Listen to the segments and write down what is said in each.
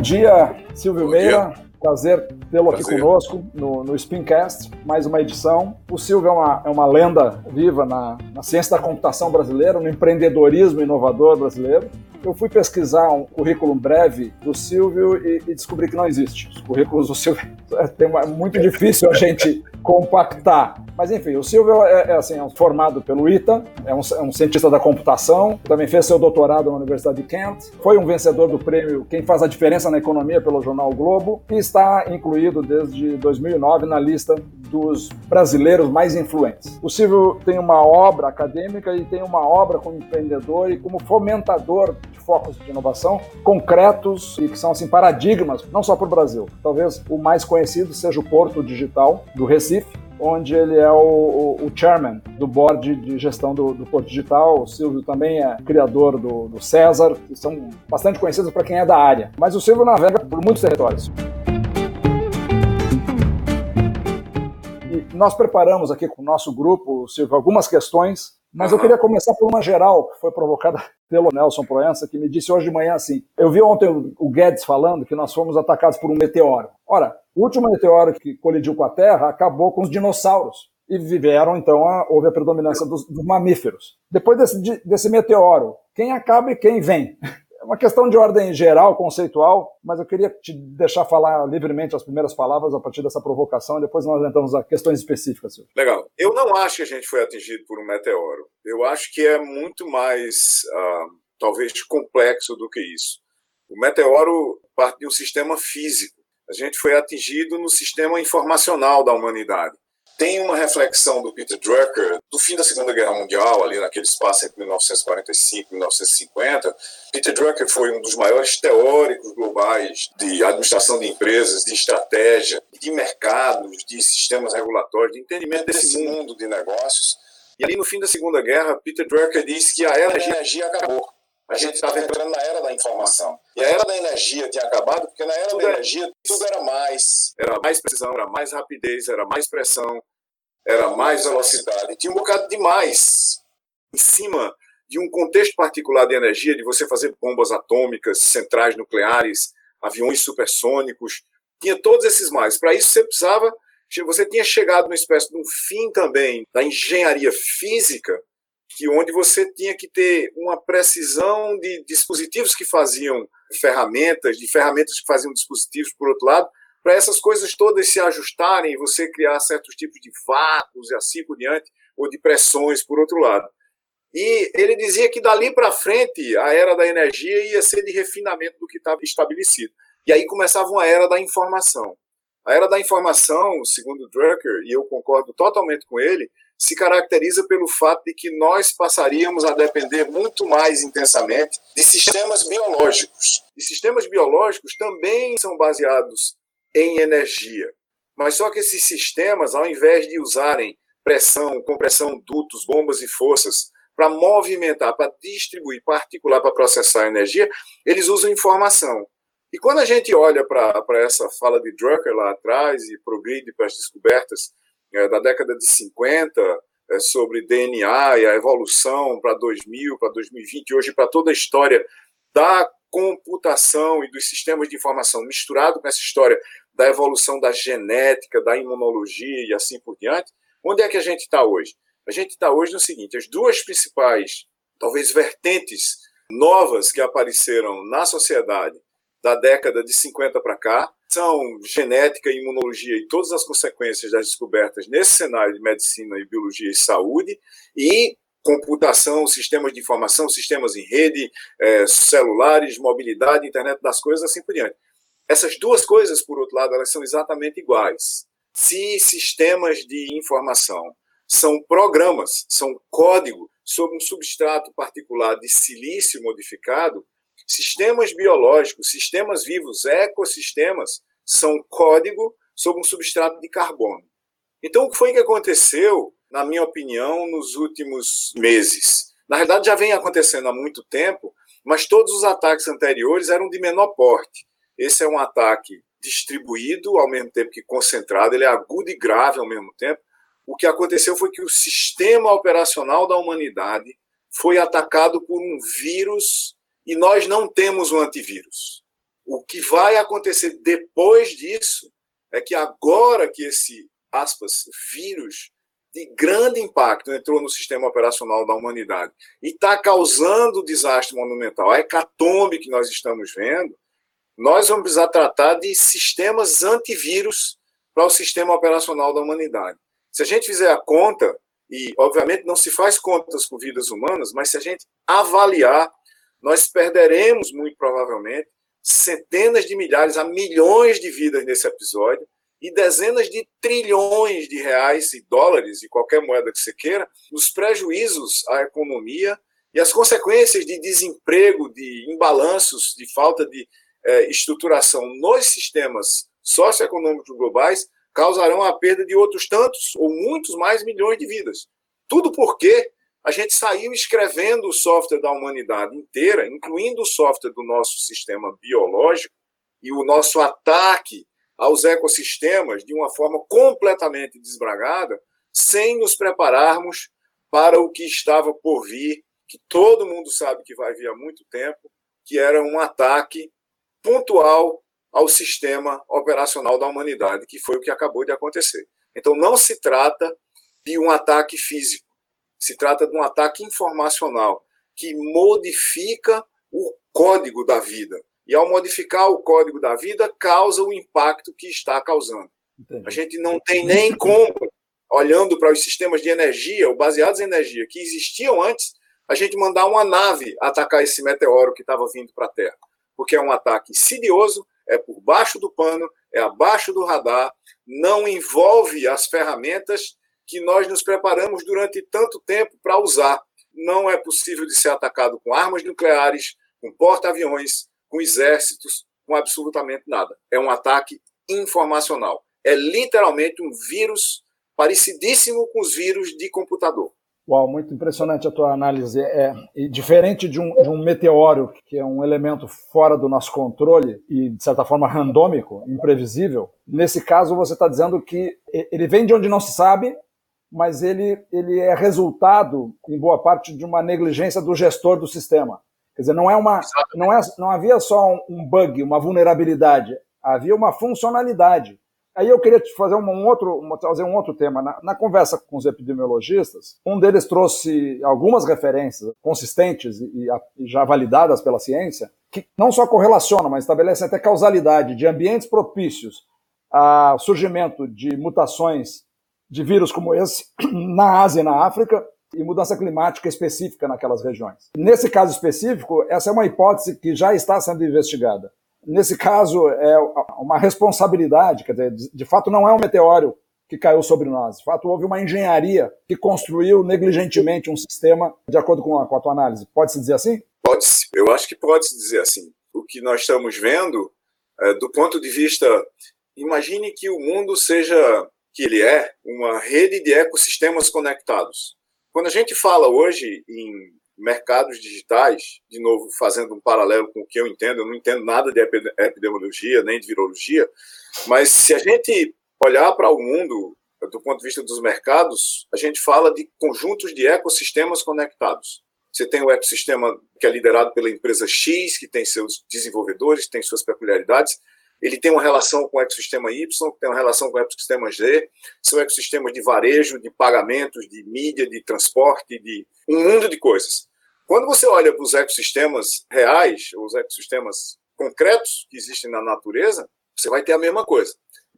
dia, Silvio bom Meira. Dia. Prazer tê-lo aqui conosco no, no Spincast, mais uma edição. O Silvio é uma, é uma lenda viva na, na ciência da computação brasileira, no empreendedorismo inovador brasileiro. Eu fui pesquisar um currículo breve do Silvio e, e descobri que não existe. Os currículos do Silvio é, uma, é muito difícil a gente compactar. Mas enfim, o Silvio é, é, assim, é formado pelo ITA, é um, é um, cientista da computação, também fez seu doutorado na Universidade de Kent, foi um vencedor do prêmio Quem Faz a Diferença na Economia pelo jornal Globo e está incluído desde 2009 na lista dos brasileiros mais influentes. O Silvio tem uma obra acadêmica e tem uma obra como empreendedor e como fomentador de focos de inovação concretos e que são assim paradigmas, não só para o Brasil. Talvez o mais conhecido seja o Porto Digital do Recife, onde ele é o, o, o, chairman do board de gestão do, do, Porto Digital. O Silvio também é criador do, do César, que são bastante conhecidos para quem é da área. Mas o Silvio navega por muitos territórios. E nós preparamos aqui com o nosso grupo, Silvio, algumas questões mas eu queria começar por uma geral que foi provocada pelo Nelson Proença, que me disse hoje de manhã assim: eu vi ontem o Guedes falando que nós fomos atacados por um meteoro. Ora, o último meteoro que colidiu com a Terra acabou com os dinossauros. E viveram, então, a, houve a predominância dos, dos mamíferos. Depois desse, desse meteoro, quem acaba e quem vem? É uma questão de ordem geral, conceitual, mas eu queria te deixar falar livremente as primeiras palavras a partir dessa provocação e depois nós entramos a questões específicas. Legal. Eu não acho que a gente foi atingido por um meteoro. Eu acho que é muito mais, uh, talvez, complexo do que isso. O meteoro parte de um sistema físico. A gente foi atingido no sistema informacional da humanidade. Tem uma reflexão do Peter Drucker do fim da Segunda Guerra Mundial, ali naquele espaço entre 1945 e 1950. Peter Drucker foi um dos maiores teóricos globais de administração de empresas, de estratégia, de mercados, de sistemas regulatórios, de entendimento desse mundo de negócios. E ali no fim da Segunda Guerra, Peter Drucker disse que a energia acabou. A gente estava entrando na era da informação. E a era da energia tinha acabado, porque na era da energia tudo era mais. Era mais precisão, era mais rapidez, era mais pressão, era mais velocidade. Tinha um bocado de mais em cima de um contexto particular de energia, de você fazer bombas atômicas, centrais nucleares, aviões supersônicos. Tinha todos esses mais. Para isso você precisava. Você tinha chegado numa espécie de um fim também da engenharia física que onde você tinha que ter uma precisão de dispositivos que faziam ferramentas, de ferramentas que faziam dispositivos, por outro lado, para essas coisas todas se ajustarem e você criar certos tipos de vácuos e assim por diante, ou de pressões, por outro lado. E ele dizia que dali para frente a era da energia ia ser de refinamento do que estava estabelecido. E aí começava uma era da informação. A era da informação, segundo Drucker, e eu concordo totalmente com ele, se caracteriza pelo fato de que nós passaríamos a depender muito mais intensamente de sistemas biológicos. E sistemas biológicos também são baseados em energia. Mas só que esses sistemas, ao invés de usarem pressão, compressão, dutos, bombas e forças para movimentar, para distribuir, particular para processar energia, eles usam informação. E quando a gente olha para essa fala de Drucker lá atrás e progride para as descobertas é, da década de 50 é, sobre DNA e a evolução para 2000, para 2020, hoje para toda a história da computação e dos sistemas de informação, misturado com essa história da evolução da genética, da imunologia e assim por diante, onde é que a gente está hoje? A gente está hoje no seguinte: as duas principais, talvez, vertentes novas que apareceram na sociedade da década de 50 para cá são genética, imunologia e todas as consequências das descobertas nesse cenário de medicina e biologia e saúde e computação, sistemas de informação, sistemas em rede, é, celulares, mobilidade, internet das coisas, assim por diante. Essas duas coisas, por outro lado, elas são exatamente iguais. Se sistemas de informação são programas, são código sobre um substrato particular de silício modificado, Sistemas biológicos, sistemas vivos, ecossistemas, são código sobre um substrato de carbono. Então, o que foi que aconteceu, na minha opinião, nos últimos meses? Na verdade, já vem acontecendo há muito tempo, mas todos os ataques anteriores eram de menor porte. Esse é um ataque distribuído, ao mesmo tempo que concentrado, ele é agudo e grave ao mesmo tempo. O que aconteceu foi que o sistema operacional da humanidade foi atacado por um vírus e nós não temos um antivírus. O que vai acontecer depois disso é que agora que esse, aspas, vírus de grande impacto entrou no sistema operacional da humanidade e está causando desastre monumental, a hecatombe que nós estamos vendo, nós vamos precisar tratar de sistemas antivírus para o sistema operacional da humanidade. Se a gente fizer a conta, e obviamente não se faz contas com vidas humanas, mas se a gente avaliar, nós perderemos muito provavelmente centenas de milhares a milhões de vidas nesse episódio e dezenas de trilhões de reais e dólares, de qualquer moeda que você queira, nos prejuízos à economia e as consequências de desemprego, de imbalanços, de falta de é, estruturação nos sistemas socioeconômicos globais causarão a perda de outros tantos ou muitos mais milhões de vidas. Tudo porque a gente saiu escrevendo o software da humanidade inteira, incluindo o software do nosso sistema biológico, e o nosso ataque aos ecossistemas de uma forma completamente desbragada, sem nos prepararmos para o que estava por vir, que todo mundo sabe que vai vir há muito tempo, que era um ataque pontual ao sistema operacional da humanidade, que foi o que acabou de acontecer. Então não se trata de um ataque físico, se trata de um ataque informacional que modifica o código da vida, e ao modificar o código da vida, causa o impacto que está causando. Entendi. A gente não tem nem como, olhando para os sistemas de energia, ou baseados em energia, que existiam antes, a gente mandar uma nave atacar esse meteoro que estava vindo para a Terra. Porque é um ataque insidioso, é por baixo do pano, é abaixo do radar, não envolve as ferramentas que nós nos preparamos durante tanto tempo para usar. Não é possível de ser atacado com armas nucleares, com porta-aviões, com exércitos, com absolutamente nada. É um ataque informacional. É literalmente um vírus parecidíssimo com os vírus de computador. Uau, muito impressionante a tua análise. É, diferente de um, de um, meteoro, que é um elemento fora do nosso controle e, de certa forma, randômico, imprevisível, nesse caso você está dizendo que ele vem de onde não se sabe, mas ele, ele é resultado, em boa parte, de uma negligência do gestor do sistema. Quer dizer, não é uma, não, é, não havia só um bug, uma vulnerabilidade, havia uma funcionalidade. Aí eu queria te fazer um outro, trazer um outro tema. Na, na, conversa com os epidemiologistas, um deles trouxe algumas referências consistentes e, e, já validadas pela ciência, que não só correlacionam, mas estabelecem até causalidade de ambientes propícios ao surgimento de mutações de vírus como esse na Ásia e na África, e mudança climática específica naquelas regiões. Nesse caso específico, essa é uma hipótese que já está sendo investigada. Nesse caso, é uma responsabilidade, quer dizer, de fato não é um meteoro que caiu sobre nós. De fato, houve uma engenharia que construiu negligentemente um sistema de acordo com a, com a tua análise. Pode-se dizer assim? Pode-se. Eu acho que pode-se dizer assim. O que nós estamos vendo, é, do ponto de vista... Imagine que o mundo seja, que ele é, uma rede de ecossistemas conectados. Quando a gente fala hoje em mercados digitais, de novo, fazendo um paralelo com o que eu entendo, eu não entendo nada de epidemiologia nem de virologia, mas se a gente olhar para o mundo do ponto de vista dos mercados, a gente fala de conjuntos de ecossistemas conectados. Você tem o ecossistema que é liderado pela empresa X, que tem seus desenvolvedores, tem suas peculiaridades, ele tem uma relação com o ecossistema Y, tem uma relação com o ecossistema Z, são ecossistemas de varejo, de pagamentos, de mídia, de transporte, de um mundo de coisas. Quando você olha para os ecossistemas reais, os ecossistemas concretos que existem na natureza, você vai ter a mesma coisa.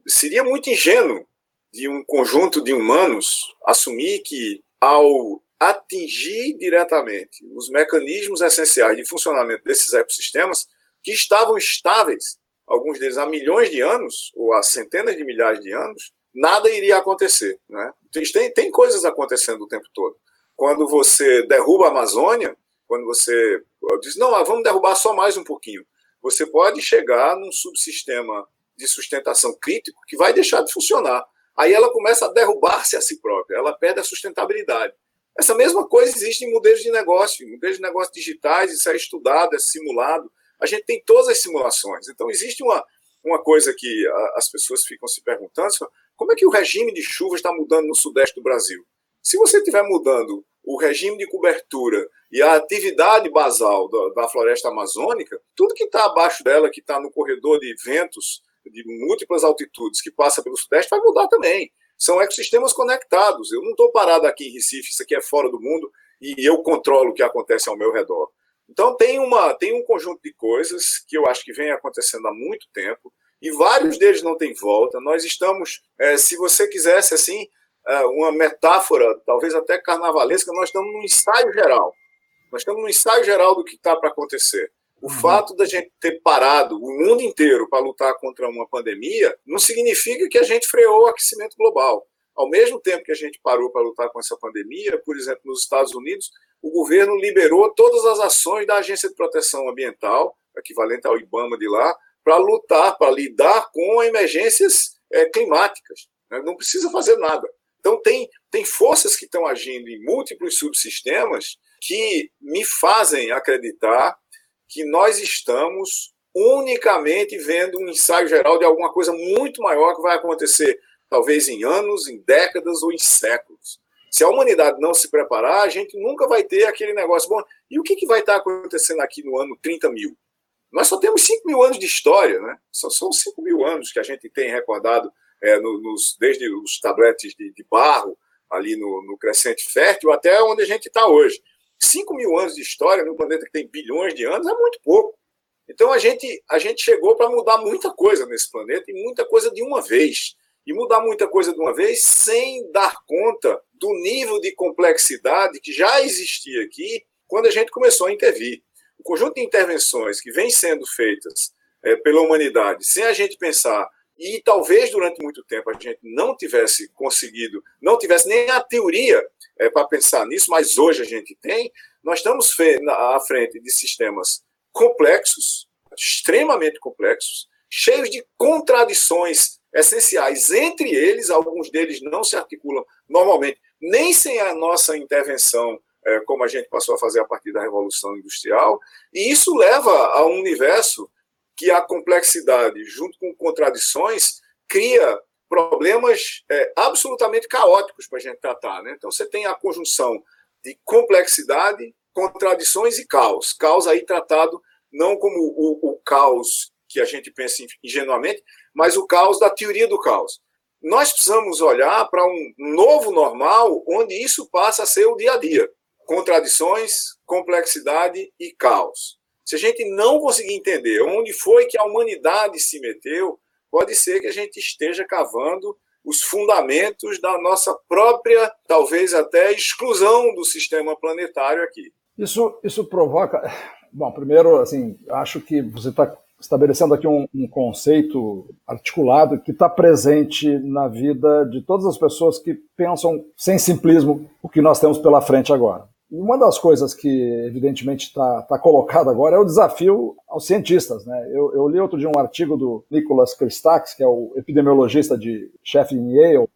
Seria muito ingênuo de um conjunto de humanos assumir que, ao atingir diretamente os mecanismos essenciais de funcionamento desses ecossistemas, que estavam estáveis alguns deles há milhões de anos, ou há centenas de milhares de anos, nada iria acontecer. Né? Tem, tem coisas acontecendo o tempo todo. Quando você derruba a Amazônia, quando você diz, não, ah, vamos derrubar só mais um pouquinho, você pode chegar num subsistema de sustentação crítico que vai deixar de funcionar. Aí ela começa a derrubar-se a si própria, ela perde a sustentabilidade. Essa mesma coisa existe em modelos de negócio, em modelos de negócio digitais, isso é estudado, é simulado a gente tem todas as simulações. Então, existe uma, uma coisa que a, as pessoas ficam se perguntando: como é que o regime de chuva está mudando no sudeste do Brasil? Se você estiver mudando o regime de cobertura e a atividade basal da, da floresta amazônica, tudo que está abaixo dela, que está no corredor de ventos de múltiplas altitudes que passa pelo Sudeste, vai mudar também. São ecossistemas conectados. Eu não estou parado aqui em Recife, isso aqui é fora do mundo, e eu controlo o que acontece ao meu redor. Então tem, uma, tem um conjunto de coisas que eu acho que vem acontecendo há muito tempo, e vários deles não têm volta. Nós estamos, é, se você quisesse assim, é, uma metáfora, talvez até carnavalesca, nós estamos num ensaio geral. Nós estamos num ensaio geral do que está para acontecer. O uhum. fato da gente ter parado o mundo inteiro para lutar contra uma pandemia não significa que a gente freou o aquecimento global. Ao mesmo tempo que a gente parou para lutar com essa pandemia, por exemplo, nos Estados Unidos, o governo liberou todas as ações da Agência de Proteção Ambiental, equivalente ao IBAMA de lá, para lutar, para lidar com emergências é, climáticas. Né? Não precisa fazer nada. Então, tem, tem forças que estão agindo em múltiplos subsistemas que me fazem acreditar que nós estamos unicamente vendo um ensaio geral de alguma coisa muito maior que vai acontecer, talvez em anos, em décadas ou em séculos. Se a humanidade não se preparar, a gente nunca vai ter aquele negócio. Bom, e o que, que vai estar acontecendo aqui no ano 30 mil? Nós só temos 5 mil anos de história, né? Só são 5 mil anos que a gente tem recordado é, nos, desde os tabletes de, de barro, ali no, no, crescente fértil, até onde a gente está hoje. 5 mil anos de história no planeta que tem bilhões de anos é muito pouco. Então a gente, a gente chegou para mudar muita coisa nesse planeta e muita coisa de uma vez. E mudar muita coisa de uma vez sem dar conta do nível de complexidade que já existia aqui quando a gente começou a intervir. O conjunto de intervenções que vem sendo feitas é, pela humanidade, sem a gente pensar e talvez durante muito tempo a gente não tivesse conseguido, não tivesse nem a teoria é, para pensar nisso, mas hoje a gente tem. Nós estamos à frente de sistemas complexos, extremamente complexos, cheios de contradições essenciais. Entre eles, alguns deles não se articulam normalmente, nem sem a nossa intervenção, é, como a gente passou a fazer a partir da Revolução Industrial, e isso leva a um universo que a complexidade, junto com contradições, cria problemas é, absolutamente caóticos para a gente tratar. Né? Então, você tem a conjunção de complexidade, contradições e caos. Caos aí tratado não como o, o caos que a gente pensa ingenuamente, mas o caos da teoria do caos. Nós precisamos olhar para um novo normal onde isso passa a ser o dia a dia. Contradições, complexidade e caos. Se a gente não conseguir entender onde foi que a humanidade se meteu, pode ser que a gente esteja cavando os fundamentos da nossa própria, talvez até exclusão do sistema planetário aqui. Isso, isso provoca. Bom, primeiro, assim, acho que você está estabelecendo aqui um, um, conceito articulado que está presente na vida de todas as pessoas que pensam sem simplismo o que nós temos pela frente agora. Uma das coisas que, evidentemente, está tá colocada agora é o desafio aos cientistas. Né? Eu, eu, li outro dia um artigo do Nicholas Christakis, que é o epidemiologista de chefe em Yale,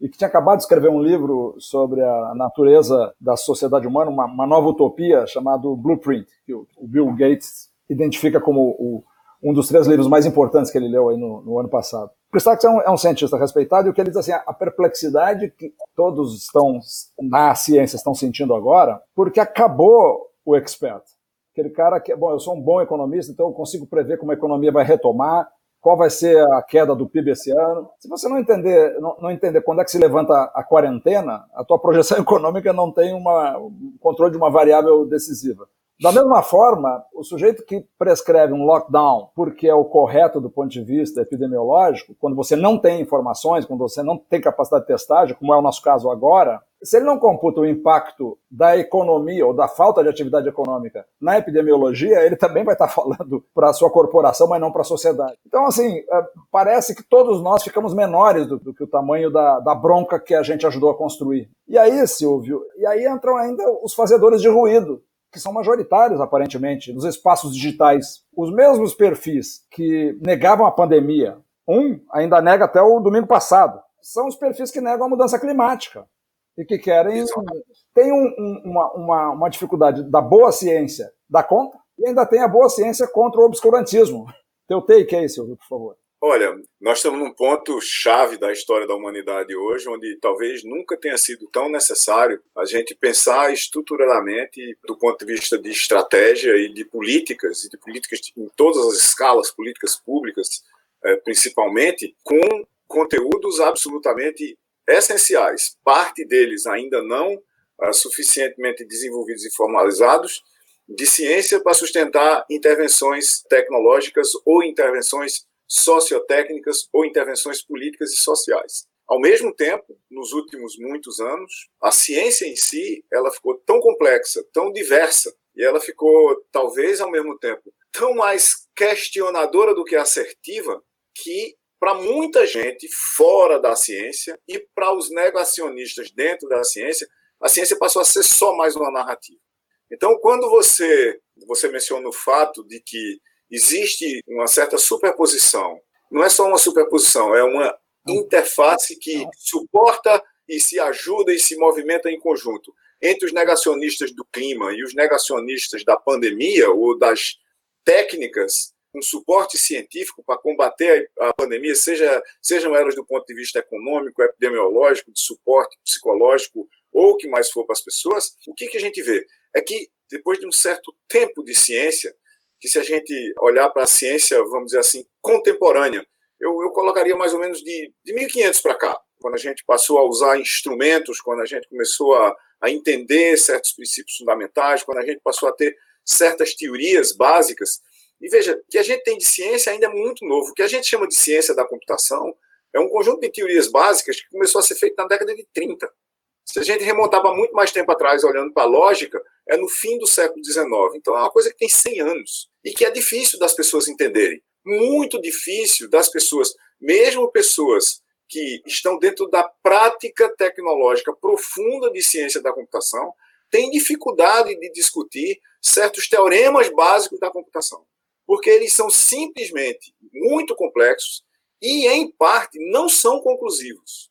e que tinha acabado de escrever um livro sobre a natureza da sociedade humana, uma, uma nova utopia chamado Blueprint, que o, o Bill Gates identifica como o, um dos três livros mais importantes que ele leu aí no, no ano passado. Christakis é um, é um, cientista respeitado e o que ele diz assim, a perplexidade que todos estão na ciência estão sentindo agora, porque acabou o expert. Aquele cara que, bom, eu sou um bom economista, então eu consigo prever como a economia vai retomar, qual vai ser a queda do PIB esse ano. Se você não entender, não, não entender quando é que se levanta a quarentena, a tua projeção econômica não tem uma, um controle de uma variável decisiva. Da mesma forma, o sujeito que prescreve um lockdown porque é o correto do ponto de vista epidemiológico, quando você não tem informações, quando você não tem capacidade de testagem, como é o nosso caso agora, se ele não computa o impacto da economia ou da falta de atividade econômica na epidemiologia, ele também vai estar falando para a sua corporação, mas não para a sociedade. Então, assim, é, parece que todos nós ficamos menores do, do que o tamanho da, da bronca que a gente ajudou a construir. E aí, Silvio, e aí entram ainda os fazedores de ruído, que são majoritários, aparentemente, nos espaços digitais. Os mesmos perfis que negavam a pandemia, um ainda nega até o domingo passado, são os perfis que negam a mudança climática e que querem. Tem um, um, uma, uma, uma dificuldade da boa ciência da conta e ainda tem a boa ciência contra o obscurantismo. Teu take aí, Silvio, por favor. Olha, nós estamos num ponto chave da história da humanidade hoje, onde talvez nunca tenha sido tão necessário a gente pensar estruturalmente do ponto de vista de estratégia e de políticas, e de políticas em todas as escalas, políticas públicas, eh, principalmente, com conteúdos absolutamente essenciais. Parte deles ainda não ah, suficientemente desenvolvidos e formalizados, de ciência para sustentar intervenções tecnológicas ou intervenções sociotécnicas ou intervenções políticas e sociais. Ao mesmo tempo, nos últimos muitos anos, a ciência em si, ela ficou tão complexa, tão diversa, e ela ficou talvez ao mesmo tempo tão mais questionadora do que assertiva, que para muita gente fora da ciência e para os negacionistas dentro da ciência, a ciência passou a ser só mais uma narrativa. Então, quando você você menciona o fato de que existe uma certa superposição, não é só uma superposição, é uma interface que suporta e se ajuda e se movimenta em conjunto entre os negacionistas do clima e os negacionisras da pandemia ou das técnicas um suporte científico para combater a pandemia, seja, sejam elas do ponto de vista econômico, epidemiológico, de suporte psicológico ou o que mais for para as pessoas, o que, que a gente vê? É que depois de um certo tempo de ciência, que se a gente olhar para a ciência, vamos dizer assim, contemporânea, eu, eu colocaria mais ou menos de, de 1500 para cá, quando a gente passou a usar instrumentos, quando a gente começou a, a entender certos princípios fundamentais, quando a gente passou a ter certas teorias básicas. E veja, o que a gente tem de ciência ainda é muito novo. O que a gente chama de ciência da computação é um conjunto de teorias básicas que começou a ser feito na década de 30. Se a gente remontava muito mais tempo atrás, olhando para a lógica, é no fim do século XIX. Então é uma coisa que tem 100 anos e que é difícil das pessoas entenderem. Muito difícil das pessoas, mesmo pessoas que estão dentro da prática tecnológica profunda de ciência da computação, têm dificuldade de discutir certos teoremas básicos da computação, porque eles são simplesmente muito complexos e, em parte, não são conclusivos.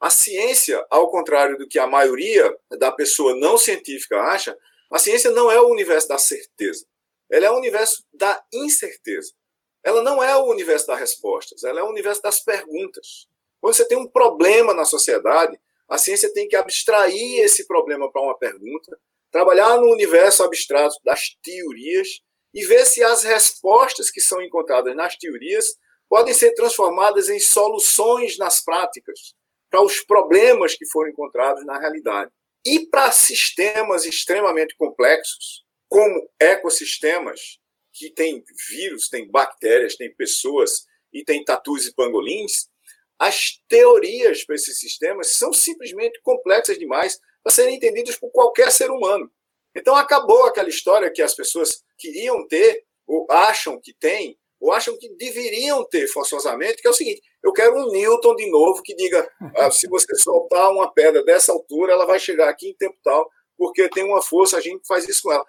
A ciência, ao contrário do que a maioria da pessoa não científica acha, a ciência não é o universo da certeza. Ela é o universo da incerteza. Ela não é o universo das respostas, ela é o universo das perguntas. Quando você tem um problema na sociedade, a ciência tem que abstrair esse problema para uma pergunta, trabalhar no universo abstrato das teorias e ver se as respostas que são encontradas nas teorias podem ser transformadas em soluções nas práticas para os problemas que foram encontrados na realidade. E para sistemas extremamente complexos, como ecossistemas, que têm vírus, têm bactérias, têm pessoas e têm tatus e pangolins, as teorias para esses sistemas são simplesmente complexas demais para serem entendidas por qualquer ser humano. Então acabou aquela história que as pessoas queriam ter, ou acham que têm, ou acham que deveriam ter forçosamente, que é o seguinte: eu quero um Newton de novo que diga, ah, se você soltar uma pedra dessa altura, ela vai chegar aqui em tempo tal, porque tem uma força, a gente faz isso com ela.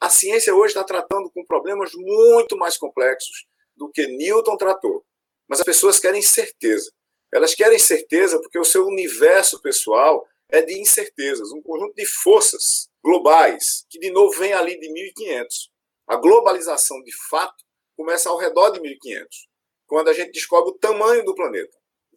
A ciência hoje está tratando com problemas muito mais complexos do que Newton tratou. Mas as pessoas querem certeza. Elas querem certeza porque o seu universo pessoal é de incertezas, um conjunto de forças globais, que de novo vem ali de 1500. A globalização de fato começa ao redor de 1500 quando a gente descobre o tamanho do planeta.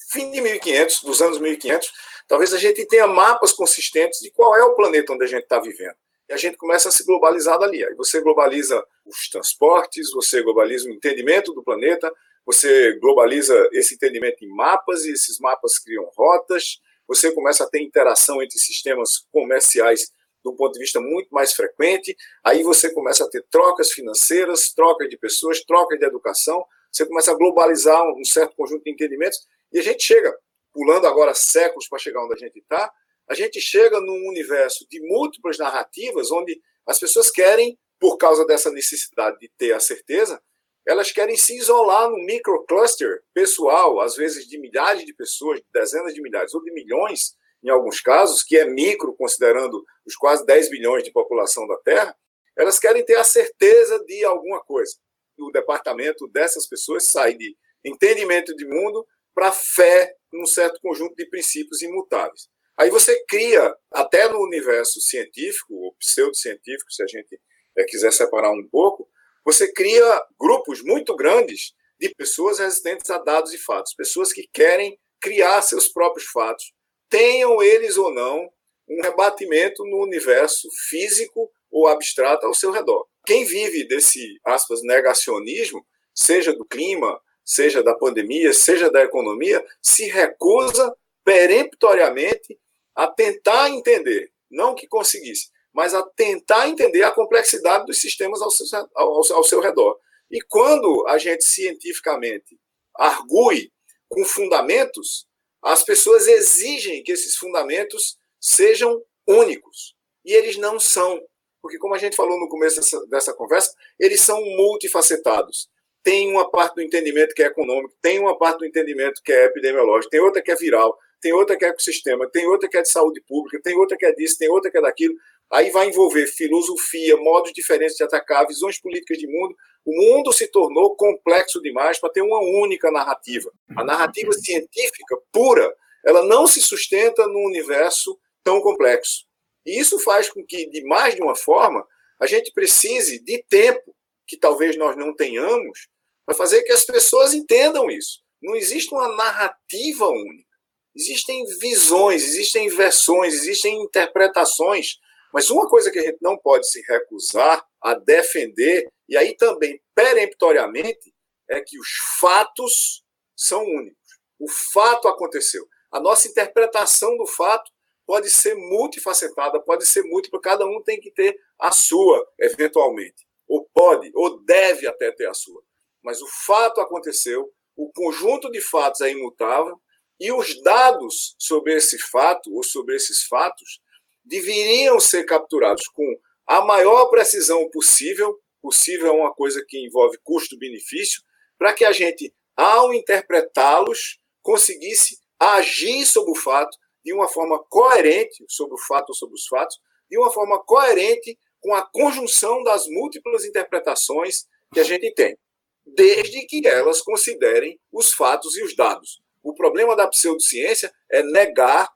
Fim de 1500, dos anos 1500, talvez a gente tenha mapas consistentes de qual é o planeta onde a gente está vivendo. E a gente começa a se globalizar dali. Aí você globaliza os transportes, você globaliza o entendimento do planeta, você globaliza esse entendimento em mapas, e esses mapas criam rotas, você começa a ter interação entre sistemas comerciais de um ponto de vista muito mais frequente, aí você começa a ter trocas financeiras, trocas de pessoas, trocas de educação, você começa a globalizar um certo conjunto de entendimentos, e a gente chega, pulando agora séculos para chegar onde a gente está, a gente chega num universo de múltiplas narrativas, onde as pessoas querem, por causa dessa necessidade de ter a certeza, elas querem se isolar num microcluster pessoal, às vezes de milhares de pessoas, de dezenas de milhares ou de milhões, em alguns casos, que é micro, considerando os quase 10 bilhões de população da Terra, elas querem ter a certeza de alguma coisa o departamento dessas pessoas sai de entendimento de mundo para fé num certo conjunto de princípios imutáveis. Aí você cria, até no universo científico, ou pseudocientífico, se a gente é, quiser separar um pouco, você cria grupos muito grandes de pessoas resistentes a dados e fatos, pessoas que querem criar seus próprios fatos, tenham eles ou não um rebatimento no universo físico ou abstrato ao seu redor. Quem vive desse, aspas, negacionismo, seja do clima, seja da pandemia, seja da economia, se recusa peremptoriamente a tentar entender, não que conseguisse, mas a tentar entender a complexidade dos sistemas ao seu, ao, ao seu redor. E quando a gente cientificamente argue com fundamentos, as pessoas exigem que esses fundamentos sejam únicos. E eles não são. Porque, como a gente falou no começo dessa, dessa conversa, eles são multifacetados. Tem uma parte do entendimento que é econômico, tem uma parte do entendimento que é epidemiológico, tem outra que é viral, tem outra que é ecossistema, tem outra que é de saúde pública, tem outra que é disso, tem outra que é daquilo. Aí vai envolver filosofia, modos diferentes de atacar, visões políticas de mundo. O mundo se tornou complexo demais para ter uma única narrativa. A narrativa científica pura, ela não se sustenta num universo tão complexo. E isso faz com que, de mais de uma forma, a gente precise de tempo, que talvez nós não tenhamos, para fazer que as pessoas entendam isso. Não existe uma narrativa única. Existem visões, existem versões, existem interpretações mas uma coisa que a gente não pode se recusar a defender, e aí também peremptoriamente, é que os fatos são únicos. O fato aconteceu. A nossa interpretação do fato pode ser multifacetada, pode ser múltipla, cada um tem que ter a sua, eventualmente. Ou pode, ou deve até ter a sua. Mas o fato aconteceu, o conjunto de fatos é imutável, e os dados sobre esse fato, ou sobre esses fatos, deveriam ser capturados com a maior precisão possível, possível é uma coisa que envolve custo-benefício, para que a gente, ao interpretá-los, conseguisse agir sobre o fato de uma forma coerente, sobre o fato ou sobre os fatos, de uma forma coerente com a conjunção das múltiplas interpretações que a gente tem, desde que elas considerem os fatos e os dados. O problema da pseudociência é negar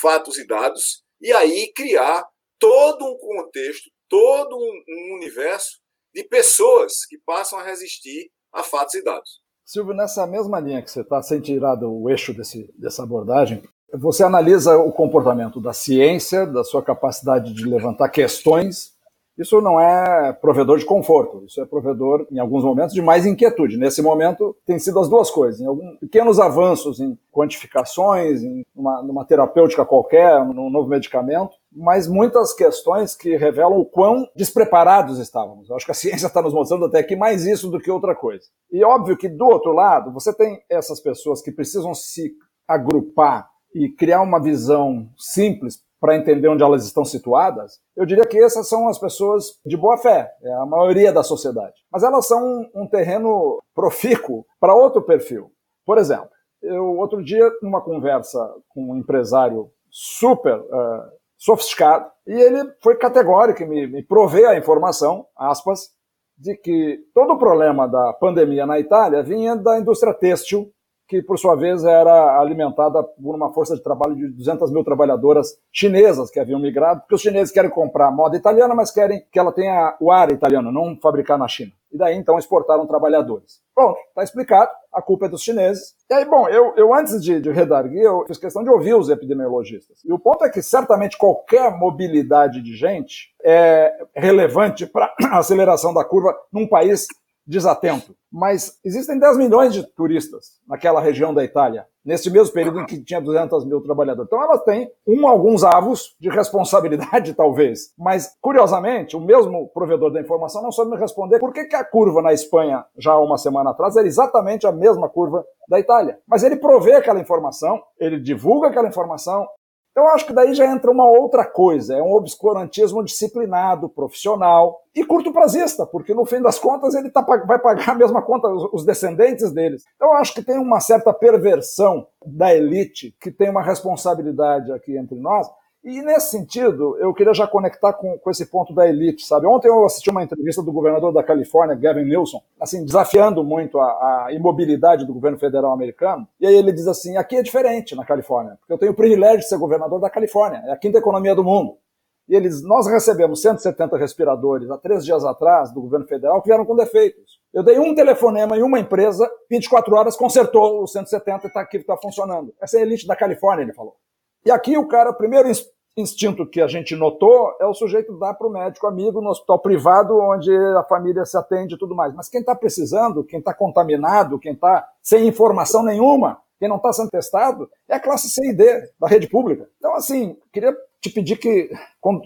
fatos e dados e aí criar todo um contexto, todo um, universo de pessoas que passam a resistir a fatos e dados. Silvio, nessa mesma linha que você está, sem tirar o eixo desse, dessa abordagem, você analisa o comportamento da ciência, da sua capacidade de levantar questões isso não é provedor de conforto, isso é provedor, em alguns momentos, de mais inquietude. Nesse momento, tem sido as duas coisas. Em alguns pequenos avanços em quantificações, em uma, numa terapêutica qualquer, num novo medicamento, mas muitas questões que revelam o quão despreparados estávamos. Eu acho que a ciência está nos mostrando até aqui mais isso do que outra coisa. E óbvio que, do outro lado, você tem essas pessoas que precisam se agrupar e criar uma visão simples para entender onde elas estão situadas, eu diria que essas são as pessoas de boa fé, é a maioria da sociedade. Mas elas são um terreno profícuo para outro perfil. Por exemplo, eu outro dia, numa conversa com um empresário super uh, sofisticado, e ele foi categórico e me, me a informação, aspas, de que todo o problema da pandemia na Itália vinha da indústria têxtil que por sua vez era alimentada por uma força de trabalho de 200 mil trabalhadoras chinesas que haviam migrado, porque os chineses querem comprar moda italiana, mas querem que ela tenha o ar italiano, não fabricar na China. E daí então exportaram trabalhadores. Pronto, está explicado, a culpa é dos chineses. E aí, bom, eu, eu antes de, de redarguir, eu fiz questão de ouvir os epidemiologistas. E o ponto é que certamente qualquer mobilidade de gente é relevante para a aceleração da curva num país desatento. Mas existem 10 milhões de turistas naquela região da Itália, nesse mesmo período em que tinha 200 mil trabalhadores. Então elas têm um, alguns avos de responsabilidade, talvez. Mas, curiosamente, o mesmo provedor da informação não soube me responder por que, que a curva na Espanha, já uma semana atrás, era exatamente a mesma curva da Itália. Mas ele provê aquela informação, ele divulga aquela informação, então, acho que daí já entra uma outra coisa, é um obscurantismo disciplinado, profissional e curto prazista, porque no fim das contas ele tá, vai pagar a mesma conta, os descendentes deles. Então, acho que tem uma certa perversão da elite que tem uma responsabilidade aqui entre nós, e nesse sentido, eu queria já conectar com, com esse ponto da elite, sabe? Ontem eu assisti uma entrevista do governador da Califórnia, Gavin Newsom, assim, desafiando muito a, a imobilidade do governo federal americano. E aí ele diz assim: aqui é diferente na Califórnia, porque eu tenho o privilégio de ser governador da Califórnia, é a quinta economia do mundo. E eles, nós recebemos 170 respiradores há três dias atrás do governo federal que vieram com defeitos. Eu dei um telefonema em uma empresa, 24 horas, consertou os 170 e está aqui, está funcionando. Essa é a elite da Califórnia, ele falou. E aqui o cara, primeiro instinto que a gente notou é o sujeito dar para o médico amigo no hospital privado, onde a família se atende e tudo mais. Mas quem está precisando, quem está contaminado, quem está sem informação nenhuma, quem não está sendo testado, é a classe C e D da rede pública. Então, assim, queria te pedir que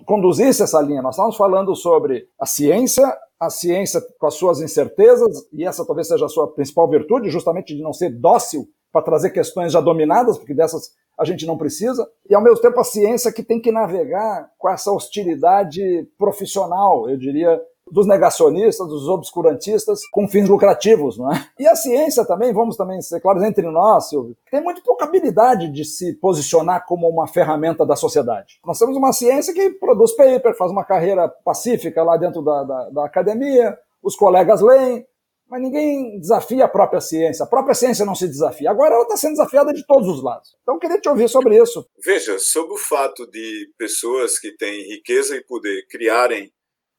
conduzisse essa linha. Nós estamos falando sobre a ciência, a ciência com as suas incertezas, e essa talvez seja a sua principal virtude, justamente de não ser dócil para trazer questões já dominadas, porque dessas a gente não precisa, e ao mesmo tempo a ciência que tem que navegar com essa hostilidade profissional, eu diria, dos negacionistas, dos obscurantistas, com fins lucrativos, não é? E a ciência também, vamos também ser claros entre nós, Silvio, tem muito pouca habilidade de se posicionar como uma ferramenta da sociedade. Nós temos uma ciência que produz paper, faz uma carreira pacífica lá dentro da, da, da academia, os colegas leem, mas ninguém desafia a própria ciência. A própria ciência não se desafia. Agora ela está sendo desafiada de todos os lados. Então eu queria te ouvir sobre isso. Veja, sobre o fato de pessoas que têm riqueza e poder criarem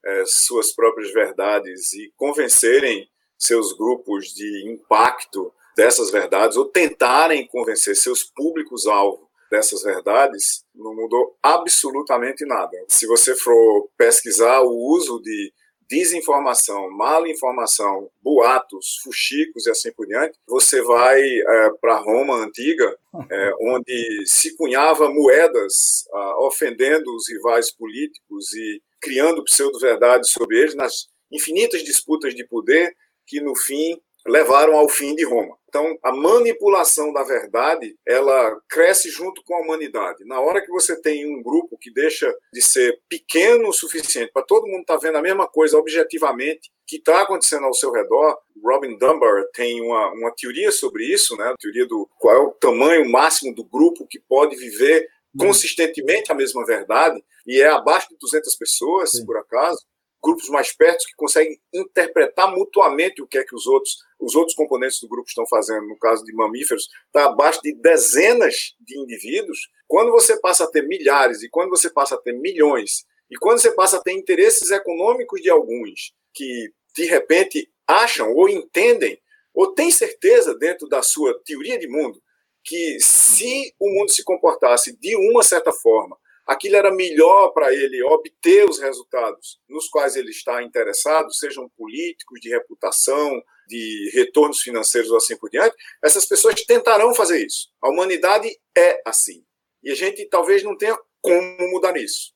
é, suas próprias verdades e convencerem seus grupos de impacto dessas verdades ou tentarem convencer seus públicos-alvo dessas verdades, não mudou absolutamente nada. Se você for pesquisar o uso de desinformação, mala informação, boatos, fuxicos e assim por diante, você vai é, para Roma antiga, é, onde se cunhava moedas ah, ofendendo os rivais políticos e criando pseudo-verdades sobre eles nas infinitas disputas de poder que, no fim, levaram ao fim de Roma. Então, a manipulação da verdade, ela cresce junto com a humanidade. Na hora que você tem um grupo que deixa de ser pequeno o suficiente para todo mundo estar tá vendo a mesma coisa objetivamente, que está acontecendo ao seu redor, Robin Dunbar tem uma, uma teoria sobre isso, né? a teoria do qual é o tamanho máximo do grupo que pode viver Uhum. consistentemente a mesma verdade, e é abaixo de 200 pessoas, Sim. por acaso, grupos mais perto que conseguem interpretar mutuamente o que é que os outros, os outros componentes do grupo estão fazendo. No caso de mamíferos, está abaixo de dezenas de indivíduos. Quando você passa a ter milhares e quando você passa a ter milhões e quando você passa a ter interesses econômicos de alguns que de repente acham ou entendem ou têm certeza dentro da sua teoria de mundo que se o mundo se comportasse de uma certa forma, aquilo era melhor para ele obter os resultados nos quais ele está interessado, sejam políticos, de reputação, de retornos financeiros ou assim por diante, essas pessoas tentarão fazer isso. A humanidade é assim. E a gente talvez não tenha como mudar isso.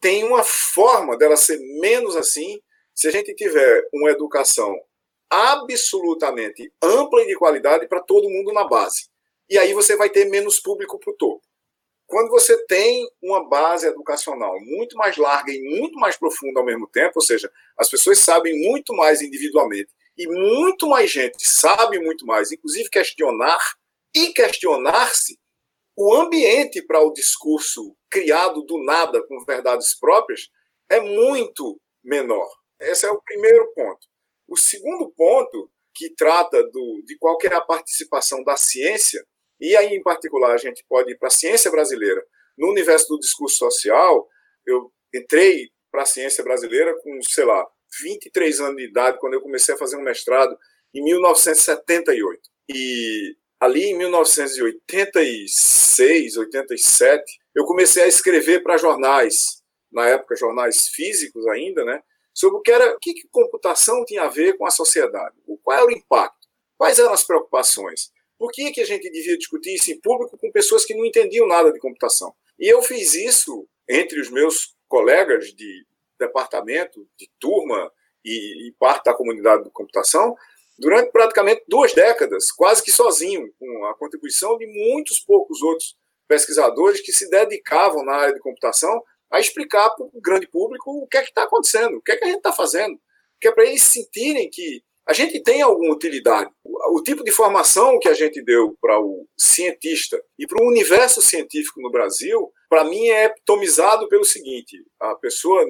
Tem uma forma dela ser menos assim se a gente tiver uma educação absolutamente ampla e de qualidade para todo mundo na base e aí você vai ter menos público para o topo. Quando você tem uma base educacional muito mais larga e muito mais profunda ao mesmo tempo, ou seja, as pessoas sabem muito mais individualmente e muito mais gente sabe muito mais, inclusive questionar e questionar-se, o ambiente para o discurso criado do nada com verdades próprias é muito menor. Esse é o primeiro ponto. O segundo ponto, que trata do, de qual é a participação da ciência, e aí, em particular, a gente pode ir para a ciência brasileira. No universo do discurso social, eu entrei para a ciência brasileira com, sei lá, 23 anos de idade, quando eu comecei a fazer um mestrado em 1978. E ali em 1986, 87, eu comecei a escrever para jornais, na época jornais físicos ainda, né, sobre o que era, o que, que computação tinha a ver com a sociedade, qual era o impacto, quais eram as preocupações. Por que, que a gente devia discutir isso em público com pessoas que não entendiam nada de computação? E eu fiz isso entre os meus colegas de departamento, de turma e, e parte da comunidade de computação durante praticamente duas décadas, quase que sozinho, com a contribuição de muitos poucos outros pesquisadores que se dedicavam na área de computação a explicar para o grande público o que é que está acontecendo, o que é que a gente está fazendo, que é para eles sentirem que a gente tem alguma utilidade. O tipo de formação que a gente deu para o cientista e para o universo científico no Brasil, para mim é epitomizado pelo seguinte: a pessoa,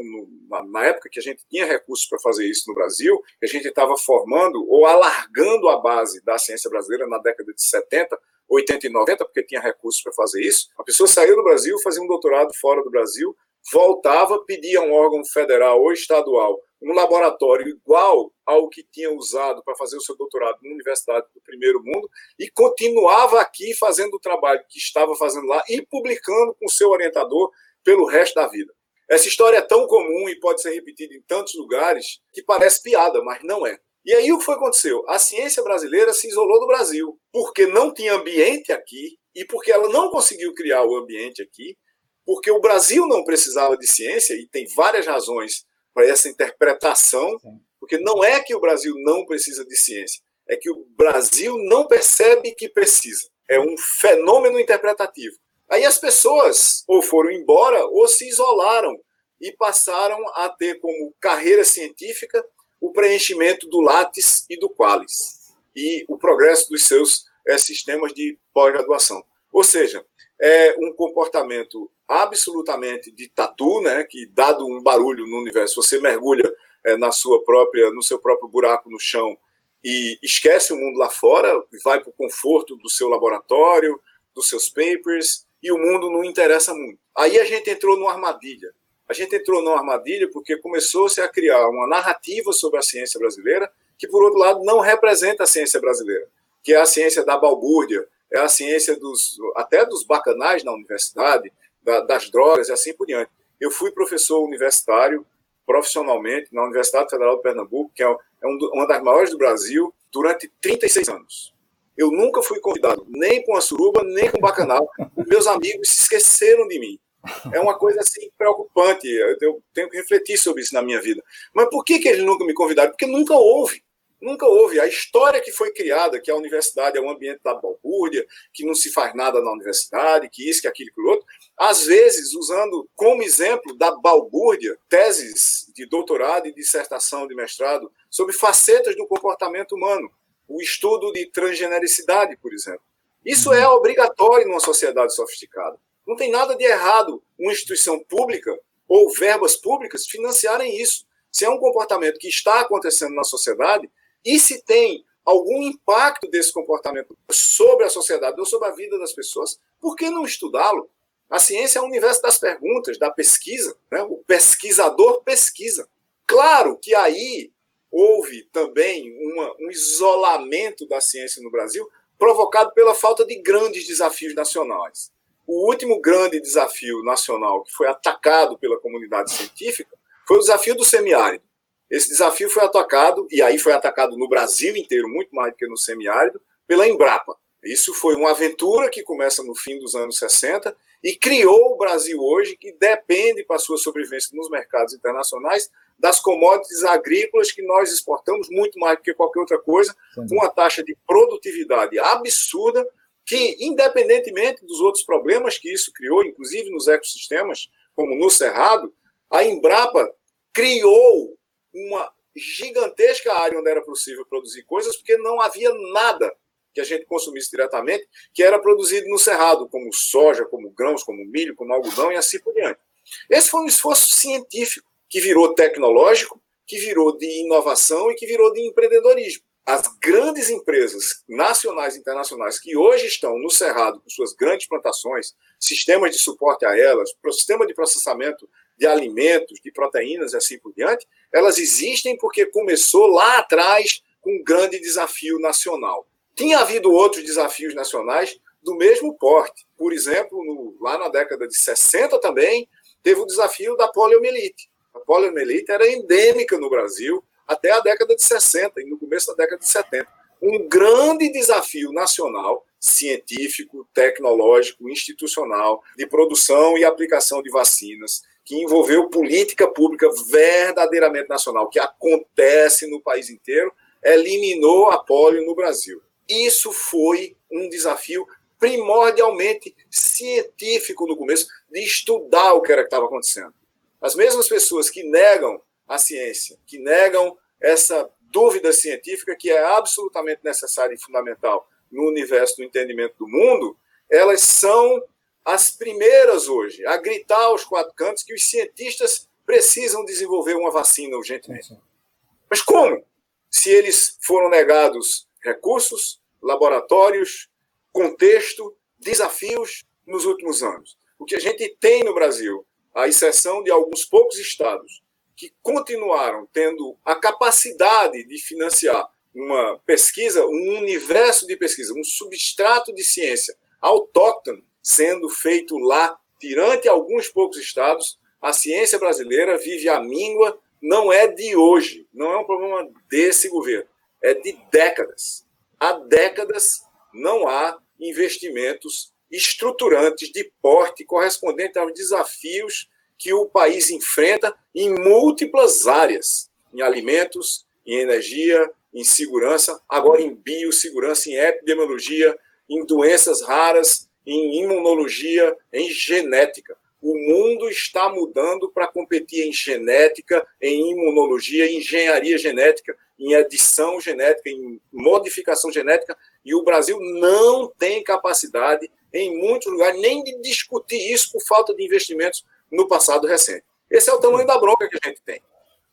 na época que a gente tinha recursos para fazer isso no Brasil, a gente estava formando ou alargando a base da ciência brasileira na década de 70, 80 e 90, porque tinha recursos para fazer isso. A pessoa saiu do Brasil, fazia um doutorado fora do Brasil, voltava, pedia um órgão federal ou estadual um laboratório igual ao que tinha usado para fazer o seu doutorado na Universidade do Primeiro Mundo e continuava aqui fazendo o trabalho que estava fazendo lá e publicando com seu orientador pelo resto da vida. Essa história é tão comum e pode ser repetida em tantos lugares que parece piada, mas não é. E aí o que foi aconteceu? A ciência brasileira se isolou do Brasil, porque não tinha ambiente aqui e porque ela não conseguiu criar o ambiente aqui, porque o Brasil não precisava de ciência e tem várias razões para essa interpretação, porque não é que o Brasil não precisa de ciência, é que o Brasil não percebe que precisa. É um fenômeno interpretativo. Aí as pessoas ou foram embora ou se isolaram e passaram a ter como carreira científica o preenchimento do Lattes e do Qualis e o progresso dos seus é, sistemas de pós-graduação. Ou seja, é um comportamento absolutamente de tatu, né, que dado um barulho no universo, você mergulha é, na sua própria, no seu próprio buraco no chão e esquece o mundo lá fora, vai para o conforto do seu laboratório, dos seus papers, e o mundo não interessa muito. Aí a gente entrou numa armadilha. A gente entrou numa armadilha porque começou-se a criar uma narrativa sobre a ciência brasileira que, por outro lado, não representa a ciência brasileira, que é a ciência da balbúrdia, é a ciência dos até dos bacanais na universidade, da, das drogas e assim por diante. Eu fui professor universitário profissionalmente na Universidade Federal de Pernambuco, que é, é uma das maiores do Brasil, durante 36 anos. Eu nunca fui convidado nem com a suruba, nem com o bacanal. Meus amigos se esqueceram de mim. É uma coisa assim preocupante. Eu tenho que refletir sobre isso na minha vida. Mas por que, que eles nunca me convidaram? Porque nunca houve. Nunca houve. A história que foi criada, que a universidade é um ambiente da balbúrdia, que não se faz nada na universidade, que isso, que aquilo, que outro, às vezes usando como exemplo da balbúrdia teses de doutorado e dissertação de mestrado sobre facetas do comportamento humano, o estudo de transgenericidade, por exemplo. Isso é obrigatório numa sociedade sofisticada. Não tem nada de errado uma instituição pública ou verbas públicas financiarem isso. Se é um comportamento que está acontecendo na sociedade, e se tem algum impacto desse comportamento sobre a sociedade ou sobre a vida das pessoas, por que não estudá-lo? A ciência é o universo das perguntas, da pesquisa. Né? O pesquisador pesquisa. Claro que aí houve também uma, um isolamento da ciência no Brasil provocado pela falta de grandes desafios nacionais. O último grande desafio nacional que foi atacado pela comunidade científica foi o desafio do semiárido. Esse desafio foi atacado, e aí foi atacado no Brasil inteiro, muito mais do que no semiárido, pela Embrapa. Isso foi uma aventura que começa no fim dos anos 60 e criou o Brasil hoje, que depende para sua sobrevivência nos mercados internacionais das commodities agrícolas que nós exportamos muito mais do que qualquer outra coisa, com uma taxa de produtividade absurda, que, independentemente dos outros problemas que isso criou, inclusive nos ecossistemas, como no Cerrado, a Embrapa criou uma gigantesca área onde era possível produzir coisas, porque não havia nada que a gente consumisse diretamente que era produzido no cerrado, como soja, como grãos, como milho, como algodão e assim por diante. Esse foi um esforço científico que virou tecnológico, que virou de inovação e que virou de empreendedorismo. As grandes empresas nacionais e internacionais que hoje estão no Cerrado com suas grandes plantações, sistemas de suporte a elas, sistema de processamento de alimentos, de proteínas e assim por diante, elas existem porque começou lá atrás com um grande desafio nacional. Tinha havido outros desafios nacionais do mesmo porte. Por exemplo, no, lá na década de 60 também, teve o desafio da poliomielite. A poliomielite era endêmica no Brasil até a década de 60 e no começo da década de 70. Um grande desafio nacional, científico, tecnológico, institucional, de produção e aplicação de vacinas, que envolveu política pública verdadeiramente nacional, que acontece no país inteiro, eliminou a polio no Brasil. Isso foi um desafio primordialmente científico no começo, de estudar o que era que estava acontecendo. As mesmas pessoas que negam a ciência, que negam essa dúvida científica que é absolutamente necessária e fundamental no universo do entendimento do mundo, elas são as primeiras hoje a gritar aos quatro cantos que os cientistas precisam desenvolver uma vacina urgentemente. Mas como? Se eles foram negados recursos, laboratórios, contexto, desafios nos últimos anos. O que a gente tem no Brasil à exceção de alguns poucos estados que continuaram tendo a capacidade de financiar uma pesquisa, um universo de pesquisa, um substrato de ciência autóctone sendo feito lá, tirante alguns poucos estados, a ciência brasileira vive a míngua, não é de hoje, não é um problema desse governo, é de décadas. Há décadas não há investimentos estruturantes de porte correspondente aos desafios que o país enfrenta em múltiplas áreas, em alimentos, em energia, em segurança, agora em biossegurança, em epidemiologia, em doenças raras, em imunologia, em genética. O mundo está mudando para competir em genética, em imunologia, em engenharia genética, em edição genética, em modificação genética, e o Brasil não tem capacidade, em muitos lugares, nem de discutir isso por falta de investimentos no passado recente. Esse é o tamanho da bronca que a gente tem.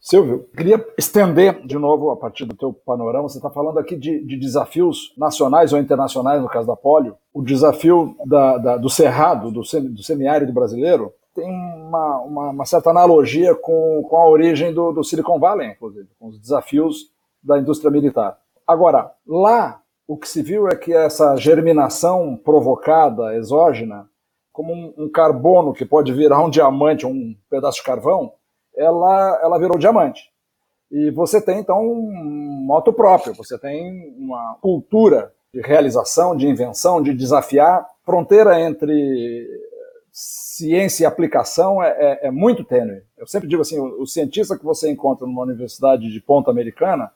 Silvio, queria estender de novo a partir do teu panorama. Você está falando aqui de, de, desafios nacionais ou internacionais, no caso da polio. O desafio da, da, do cerrado, do, do semiárido brasileiro, tem uma, uma, uma, certa analogia com, com a origem do, do Silicon Valley, inclusive, com os desafios da indústria militar. Agora, lá, o que se viu é que essa germinação provocada, exógena, como um, um carbono que pode virar um diamante, um pedaço de carvão, ela, ela virou diamante. E você tem, então, um moto próprio, você tem uma cultura de realização, de invenção, de desafiar. Fronteira entre ciência e aplicação é, é, é muito tênue. Eu sempre digo assim, o, o, cientista que você encontra numa universidade de ponta americana,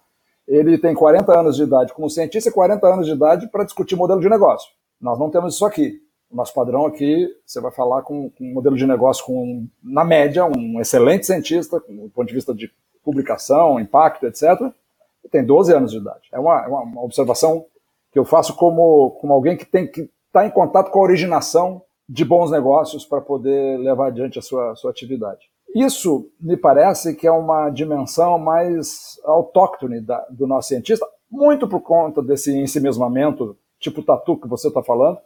ele tem 40 anos de idade como cientista e 40 anos de idade para discutir modelo de negócio. Nós não temos isso aqui. O nosso padrão aqui, você vai falar com, com um modelo de negócio com, na média, um excelente cientista, do ponto de vista de publicação, impacto, etc., e tem 12 anos de idade. É uma, é uma observação que eu faço como, como alguém que tem que estar tá em contato com a originação de bons negócios para poder levar adiante a sua, sua atividade. Isso me parece que é uma dimensão mais autóctone da, do nosso cientista, muito por conta desse ensimismamento, tipo tatu que você está falando,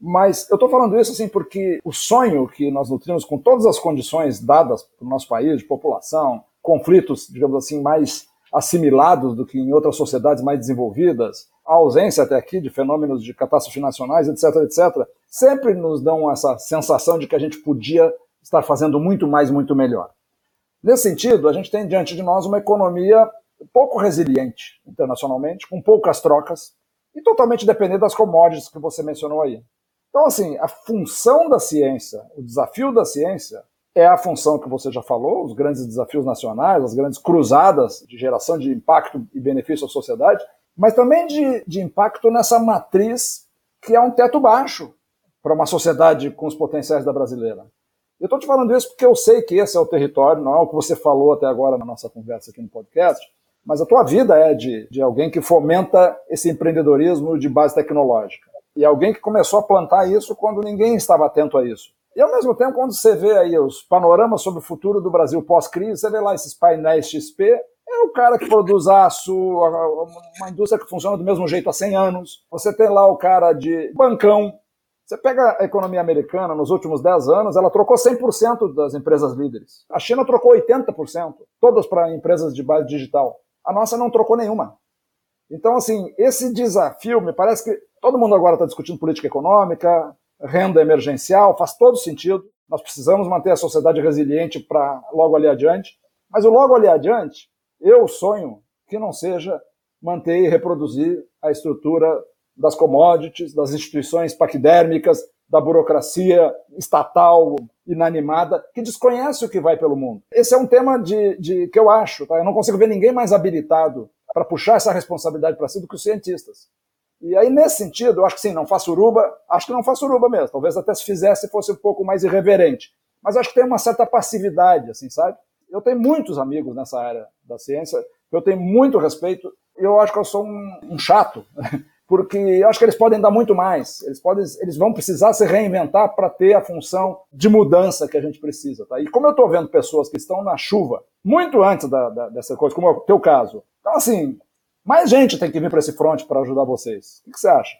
mas eu estou falando isso assim porque o sonho que nós nutrimos com todas as condições dadas para o nosso país, de população, conflitos, digamos assim, mais assimilados do que em outras sociedades mais desenvolvidas, a ausência até aqui de fenômenos de catástrofes nacionais, etc., etc., sempre nos dão essa sensação de que a gente podia estar fazendo muito mais, muito melhor. Nesse sentido, a gente tem diante de nós uma economia pouco resiliente internacionalmente, com poucas trocas e totalmente dependente das commodities que você mencionou aí. Então, assim, a função da ciência, o desafio da ciência, é a função que você já falou, os grandes desafios nacionais, as grandes cruzadas de geração de impacto e benefício à sociedade, mas também de, de impacto nessa matriz que é um teto baixo para uma sociedade com os potenciais da brasileira. Eu estou te falando isso porque eu sei que esse é o território, não é o que você falou até agora na nossa conversa aqui no podcast, mas a tua vida é de, de alguém que fomenta esse empreendedorismo de base tecnológica. E alguém que começou a plantar isso quando ninguém estava atento a isso. E ao mesmo tempo, quando você vê aí os panoramas sobre o futuro do Brasil pós-crise, você vê lá esses painéis XP, é o cara que produz aço, uma indústria que funciona do mesmo jeito há 100 anos. Você tem lá o cara de bancão. Você pega a economia americana, nos últimos 10 anos, ela trocou 100% das empresas líderes. A China trocou 80%, todas para empresas de base digital. A nossa não trocou nenhuma. Então, assim, esse desafio, me parece que todo mundo agora está discutindo política econômica, renda emergencial, faz todo sentido. Nós precisamos manter a sociedade resiliente para logo ali adiante. Mas o logo ali adiante, eu sonho que não seja manter e reproduzir a estrutura das commodities, das instituições paquidérmicas, da burocracia estatal inanimada, que desconhece o que vai pelo mundo. Esse é um tema de, de que eu acho, tá? eu não consigo ver ninguém mais habilitado para puxar essa responsabilidade para si do que os cientistas. E aí, nesse sentido, eu acho que sim, não faço uruba, acho que não faço uruba mesmo. Talvez até se fizesse fosse um pouco mais irreverente. Mas acho que tem uma certa passividade, assim, sabe? Eu tenho muitos amigos nessa área da ciência, eu tenho muito respeito, e eu acho que eu sou um, um chato, porque eu acho que eles podem dar muito mais. Eles, podem, eles vão precisar se reinventar para ter a função de mudança que a gente precisa. Tá? E como eu estou vendo pessoas que estão na chuva, muito antes da, da, dessa coisa, como é o teu caso, então, assim, mais gente tem que vir para esse front para ajudar vocês. O que, você acha?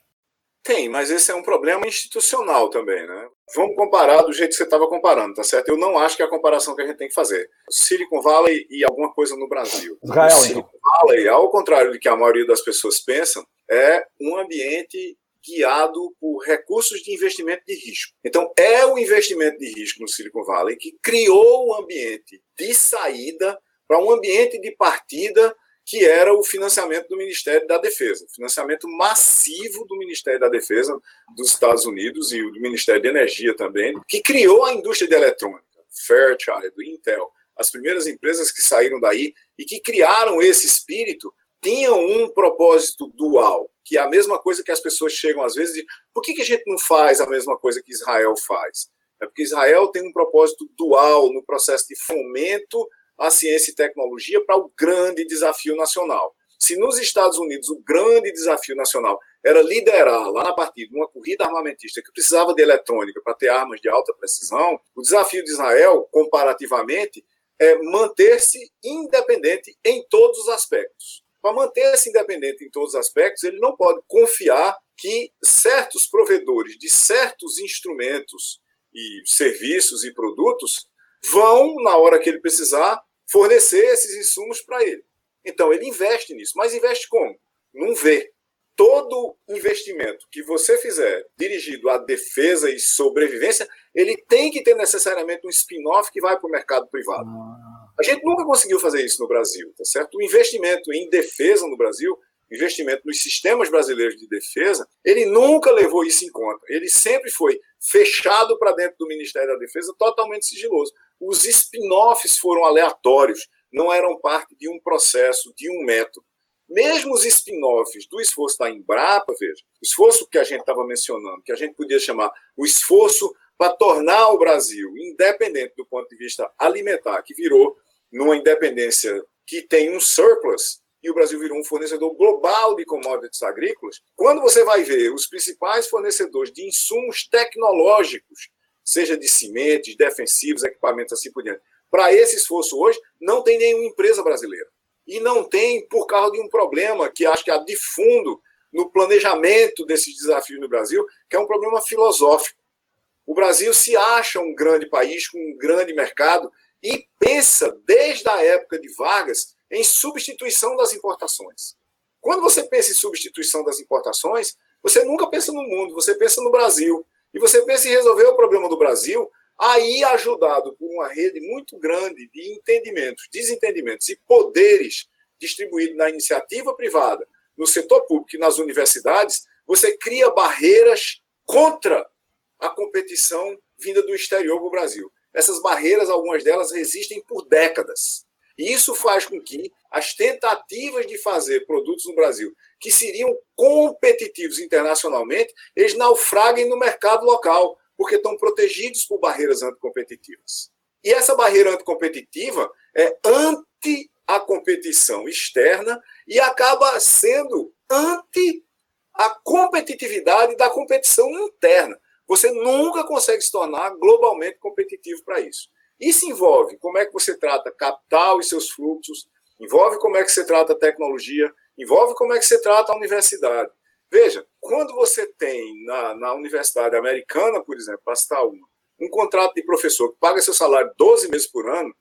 Tem, mas esse é um problema institucional também, né? Vamos comparar do jeito que você estava comparando, tá certo? Eu não acho que é a comparação que a gente tem que fazer. Silicon Valley e alguma coisa no Brasil. Israel, então. Silicon Valley, ao contrário do que a maioria das pessoas pensam, é um ambiente guiado por recursos de investimento de risco. Então, é o investimento de risco no Silicon Valley que criou o um ambiente de saída para um ambiente de partida que era o financiamento do Ministério da Defesa, financiamento massivo do Ministério da Defesa dos Estados Unidos e do Ministério de Energia também, que criou a indústria de eletrônica, Fairchild, Intel, as primeiras empresas que saíram daí e que criaram esse espírito tinham um propósito dual, que é a mesma coisa que as pessoas chegam às vezes de por que a gente não faz a mesma coisa que Israel faz? É porque Israel tem um propósito dual no processo de fomento à ciência e tecnologia para o grande desafio nacional. Se nos Estados Unidos o grande desafio nacional era liderar lá na partida uma corrida armamentista que precisava de eletrônica para ter armas de alta precisão, o desafio de Israel, comparativamente, é manter-se independente em todos os aspectos. Para manter-se independente em todos os aspectos, ele não pode confiar que certos provedores de certos instrumentos e serviços e produtos vão, na hora que ele precisar, fornecer esses insumos para ele. Então, ele investe nisso. Mas investe como? Não vê. Todo investimento que você fizer dirigido à defesa e sobrevivência, ele tem que ter necessariamente um spin-off que vai para o mercado privado. Ah. A gente nunca conseguiu fazer isso no Brasil, tá certo? O investimento em defesa no Brasil, investimento nos sistemas brasileiros de defesa, ele nunca levou isso em conta. Ele sempre foi fechado para dentro do Ministério da Defesa, totalmente sigiloso. Os spin-offs foram aleatórios, não eram parte de um processo, de um método. Mesmo os spin-offs do esforço da Embrapa, veja, o esforço que a gente estava mencionando, que a gente podia chamar o esforço para tornar o Brasil independente do ponto de vista alimentar, que virou numa independência que tem um surplus, e o Brasil virou um fornecedor global de commodities agrícolas, quando você vai ver os principais fornecedores de insumos tecnológicos, seja de sementes, defensivos, equipamentos assim por diante, para esse esforço hoje, não tem nenhuma empresa brasileira. E não tem por causa de um problema que acho que há de fundo no planejamento desses desafios no Brasil, que é um problema filosófico. O Brasil se acha um grande país com um grande mercado e pensa, desde a época de Vargas, em substituição das importações. Quando você pensa em substituição das importações, você nunca pensa no mundo, você pensa no Brasil. E você pensa em resolver o problema do Brasil, aí ajudado por uma rede muito grande de entendimentos, desentendimentos e poderes distribuídos na iniciativa privada, no setor público e nas universidades, você cria barreiras contra a competição vinda do exterior para o Brasil. Essas barreiras, algumas delas, resistem por décadas. E isso faz com que as tentativas de fazer produtos no Brasil que seriam competitivos internacionalmente, eles naufraguem no mercado local, porque estão protegidos por barreiras anticompetitivas. E essa barreira anticompetitiva é anti a competição externa e acaba sendo anti a competitividade da competição interna. Você nunca consegue se tornar globalmente competitivo para isso. Isso envolve como é que você trata capital e seus fluxos, envolve como é que você trata tecnologia, envolve como é que você trata a universidade. Veja, quando você tem na, na universidade americana, por exemplo, para citar uma, um contrato de professor que paga seu salário 12 meses por ano,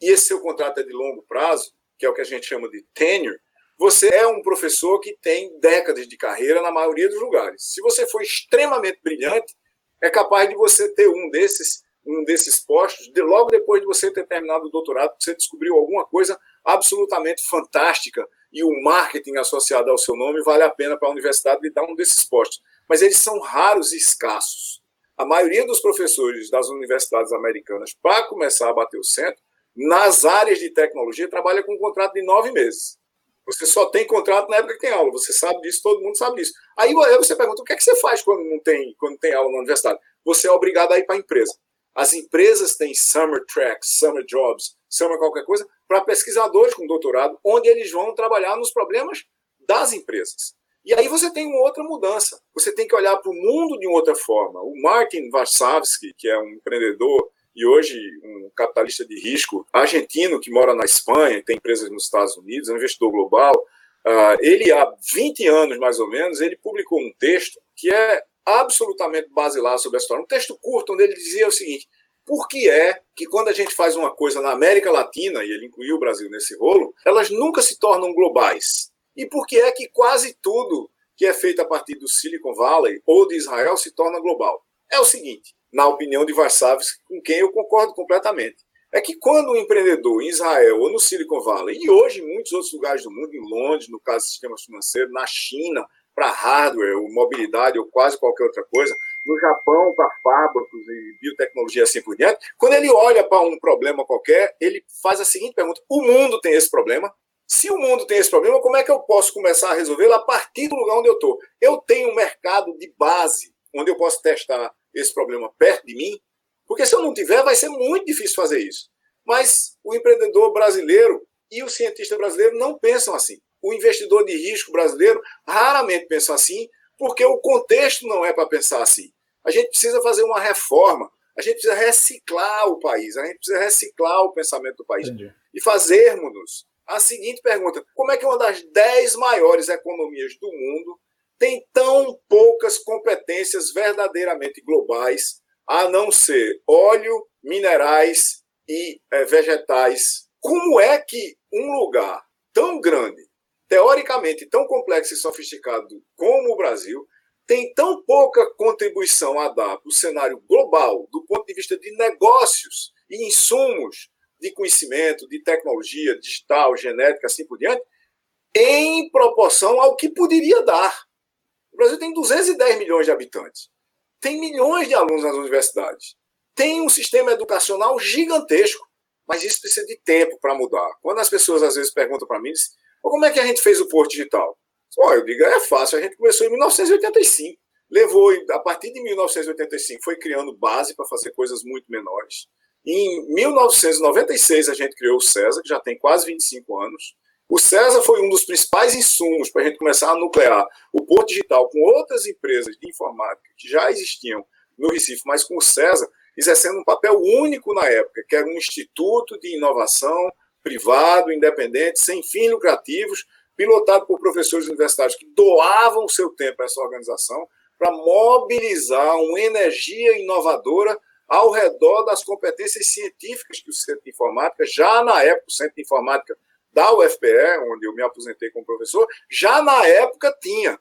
e esse seu contrato é de longo prazo, que é o que a gente chama de tenure, você é um professor que tem décadas de carreira na maioria dos lugares. Se você for extremamente brilhante, é capaz de você ter um desses um desses postos de, logo depois de você ter terminado o doutorado, você descobriu alguma coisa absolutamente fantástica e o marketing associado ao seu nome vale a pena para a universidade lhe dar um desses postos. Mas eles são raros e escassos. A maioria dos professores das universidades americanas, para começar a bater o centro, nas áreas de tecnologia, trabalha com um contrato de nove meses. Você só tem contrato na época que tem aula. Você sabe disso, todo mundo sabe disso. Aí você pergunta: o que é que você faz quando não tem, quando tem aula na universidade? Você é obrigado a ir para a empresa. As empresas têm summer tracks, summer jobs, summer qualquer coisa, para pesquisadores com doutorado, onde eles vão trabalhar nos problemas das empresas. E aí você tem uma outra mudança. Você tem que olhar para o mundo de uma outra forma. O Martin Varsavsky, que é um empreendedor e hoje um capitalista de risco argentino que mora na Espanha, tem empresas nos Estados Unidos, é um investidor global. Uh, ele, há 20 anos mais ou menos, ele publicou um texto que é absolutamente basilar sobre a história. Um texto curto, onde ele dizia o seguinte: por que é que quando a gente faz uma coisa na América Latina, e ele incluiu o Brasil nesse rolo, elas nunca se tornam globais? E por que é que quase tudo que é feito a partir do Silicon Valley ou de Israel se torna global? É o seguinte, na opinião de Varsavsky, com quem eu concordo completamente é que quando um empreendedor em Israel ou no Silicon Valley, e hoje em muitos outros lugares do mundo, em Londres, no caso do sistema financeiro, na China, para hardware, ou mobilidade, ou quase qualquer outra coisa, no Japão, para fábricos e biotecnologia assim por diante, quando ele olha para um problema qualquer, ele faz a seguinte pergunta: o mundo tem esse problema? Se o mundo tem esse problema, como é que eu posso começar a resolvê-lo a partir do lugar onde eu estou? Eu tenho um mercado de base onde eu posso testar esse problema perto de mim? Porque se eu não tiver, vai ser muito difícil fazer isso. Mas o empreendedor brasileiro e o cientista brasileiro não pensam assim. O investidor de risco brasileiro raramente pensa assim, porque o contexto não é para pensar assim. A gente precisa fazer uma reforma, a gente precisa reciclar o país, a gente precisa reciclar o pensamento do país Entendi. e fazermos a seguinte pergunta: como é que uma das dez maiores economias do mundo tem tão poucas competências verdadeiramente globais a não ser óleo, minerais e é, vegetais. Como é que um lugar tão grande, teoricamente tão complexo e sofisticado como o Brasil, tem tão pouca contribuição a dar para o cenário global, do ponto de vista de negócios e insumos de conhecimento, de tecnologia digital, genética, assim por diante, em proporção ao que poderia dar. O Brasil tem 210 milhões de habitantes tem milhões de alunos nas universidades, tem um sistema educacional gigantesco, mas isso precisa de tempo para mudar. Quando as pessoas às vezes perguntam para mim, como é que a gente fez o Porto Digital? Oh, eu digo, é fácil, a gente começou em 1985. Levou, a partir de 1985, foi criando base para fazer coisas muito menores. Em 1996, a gente criou o CESA, que já tem quase 25 anos. O César foi um dos principais insumos para a gente começar a nuclear o Porto Digital com outras empresas de informática que já existiam no Recife, mas com o César exercendo um papel único na época, que era um instituto de inovação privado, independente, sem fins lucrativos, pilotado por professores universitários que doavam seu tempo a essa organização para mobilizar uma energia inovadora ao redor das competências científicas que o Centro de Informática, já na época, o Centro de Informática da UFPE, onde eu me aposentei como professor, já na época tinha.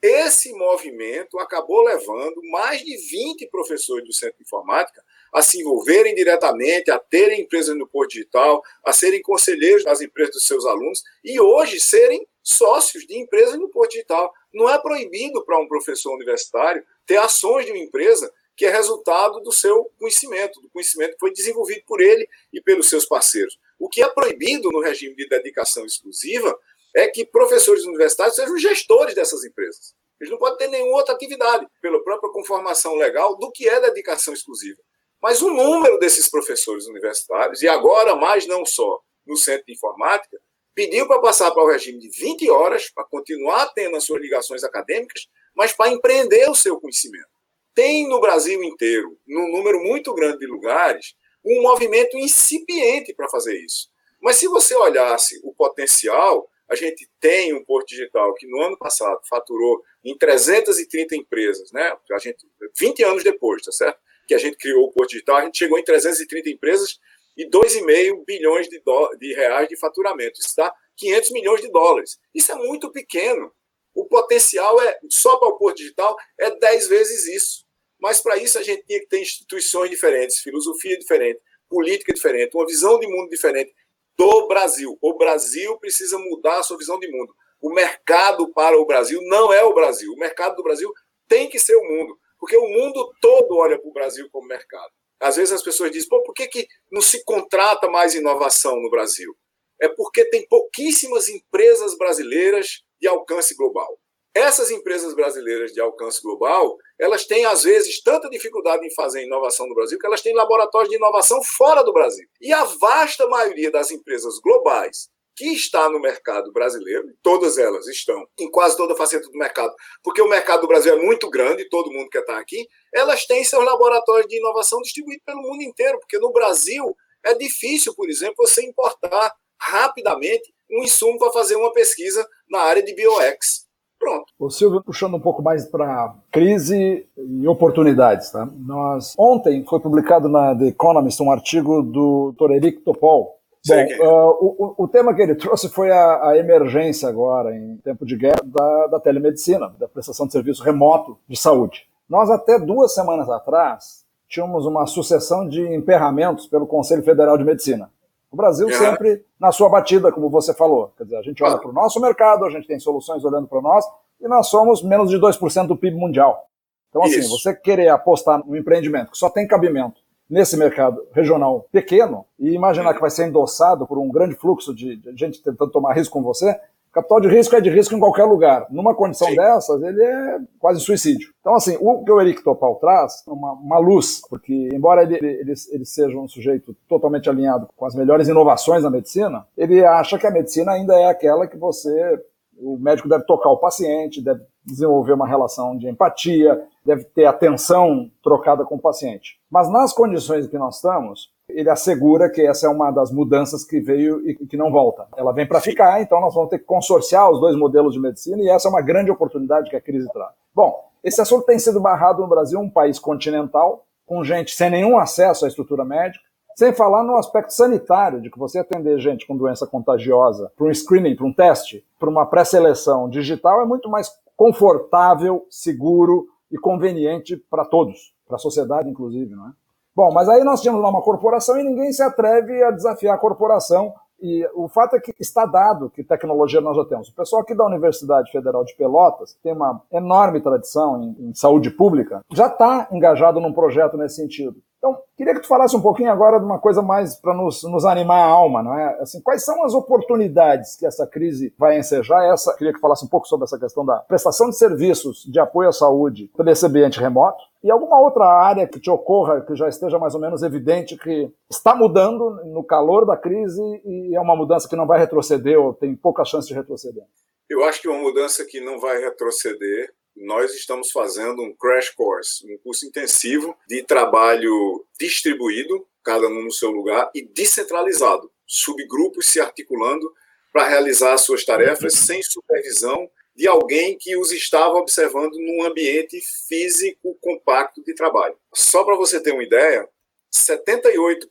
Esse movimento acabou levando mais de 20 professores do Centro de Informática a se envolverem diretamente, a terem empresas no Porto Digital, a serem conselheiros das empresas dos seus alunos e hoje serem sócios de empresas no Porto Digital. Não é proibido para um professor universitário ter ações de uma empresa que é resultado do seu conhecimento, do conhecimento que foi desenvolvido por ele e pelos seus parceiros. O que é proibido no regime de dedicação exclusiva é que professores universitários sejam gestores dessas empresas. Eles não podem ter nenhuma outra atividade, pela própria conformação legal do que é dedicação exclusiva. Mas o número desses professores universitários, e agora mais não só no centro de informática, pediu para passar para o regime de 20 horas, para continuar tendo as suas ligações acadêmicas, mas para empreender o seu conhecimento. Tem no Brasil inteiro, num número muito grande de lugares, um movimento incipiente para fazer isso. Mas se você olhasse o potencial, a gente tem um Porto Digital que no ano passado faturou em 330 empresas, né? A gente 20 anos depois, tá certo? Que a gente criou o Porto Digital, a gente chegou em 330 empresas e 2,5 bilhões de, de reais de faturamento. Isso dá 500 milhões de dólares. Isso é muito pequeno. O potencial é só para o Porto Digital é 10 vezes isso. Mas para isso a gente tinha que ter instituições diferentes, filosofia diferente, política diferente, uma visão de mundo diferente do Brasil. O Brasil precisa mudar a sua visão de mundo. O mercado para o Brasil não é o Brasil. O mercado do Brasil tem que ser o mundo, porque o mundo todo olha para o Brasil como mercado. Às vezes as pessoas dizem, Pô, por que, que não se contrata mais inovação no Brasil? É porque tem pouquíssimas empresas brasileiras de alcance global. Essas empresas brasileiras de alcance global, elas têm, às vezes, tanta dificuldade em fazer inovação no Brasil que elas têm laboratórios de inovação fora do Brasil. E a vasta maioria das empresas globais que está no mercado brasileiro, todas elas estão em quase toda a faceta do mercado, porque o mercado do Brasil é muito grande, todo mundo quer estar aqui, elas têm seus laboratórios de inovação distribuídos pelo mundo inteiro, porque no Brasil é difícil, por exemplo, você importar rapidamente um insumo para fazer uma pesquisa na área de bioex. Pronto. O Silvio, puxando um pouco mais para crise e oportunidades. Tá? Nós, ontem foi publicado na The Economist um artigo do Dr. Eric Topol. Bom, uh, o, o, tema que ele trouxe foi a, a, emergência agora, em tempo de guerra, da, da telemedicina, da prestação de serviço remoto de saúde. Nós, até duas semanas atrás, tínhamos uma sucessão de emperramentos pelo Conselho Federal de Medicina. O Brasil sempre na sua batida, como você falou. Quer dizer, a gente olha para o nosso mercado, a gente tem soluções olhando para nós, e nós somos menos de 2% do PIB mundial. Então, assim, Isso. você querer apostar no empreendimento que só tem cabimento nesse mercado regional pequeno e imaginar que vai ser endossado por um grande fluxo de gente tentando tomar risco com você, Capital de risco é de risco em qualquer lugar. Numa condição Sim. dessas, ele é quase suicídio. Então, assim, o que o Eric Topal traz é uma, uma luz, porque, embora ele, ele, ele, seja um sujeito totalmente alinhado com as melhores inovações da medicina, ele acha que a medicina ainda é aquela que você. O médico deve tocar o paciente, deve desenvolver uma relação de empatia, deve ter atenção trocada com o paciente. Mas nas condições em que nós estamos, ele assegura que essa é uma das mudanças que veio e que não volta. Ela vem para ficar, então nós vamos ter que consorciar os dois modelos de medicina e essa é uma grande oportunidade que a crise traz. Bom, esse assunto tem sido barrado no Brasil, um país continental, com gente sem nenhum acesso à estrutura médica, sem falar no aspecto sanitário, de que você atender gente com doença contagiosa para um screening, para um teste, para uma pré-seleção digital é muito mais confortável, seguro e conveniente para todos, para a sociedade inclusive, não é? Bom, mas aí nós tínhamos lá uma corporação e ninguém se atreve a desafiar a corporação. E o fato é que está dado que tecnologia nós já temos. O pessoal aqui da Universidade Federal de Pelotas, que tem uma enorme tradição em, em saúde pública, já está engajado num projeto nesse sentido. Então, queria que tu falasse um pouquinho agora de uma coisa mais para nos, nos, animar a alma, não é? Assim, quais são as oportunidades que essa crise vai ensejar? Essa, queria que falasse um pouco sobre essa questão da prestação de serviços de apoio à saúde pelo esse ambiente remoto. E alguma outra área que te ocorra, que já esteja mais ou menos evidente que está mudando no calor da crise e é uma mudança que não vai retroceder ou tem pouca chance de retroceder? Eu acho que é uma mudança que não vai retroceder nós estamos fazendo um crash course, um curso intensivo de trabalho distribuído, cada um no seu lugar, e descentralizado, subgrupos se articulando para realizar as suas tarefas sem supervisão de alguém que os estava observando num ambiente físico compacto de trabalho. Só para você ter uma ideia, 78%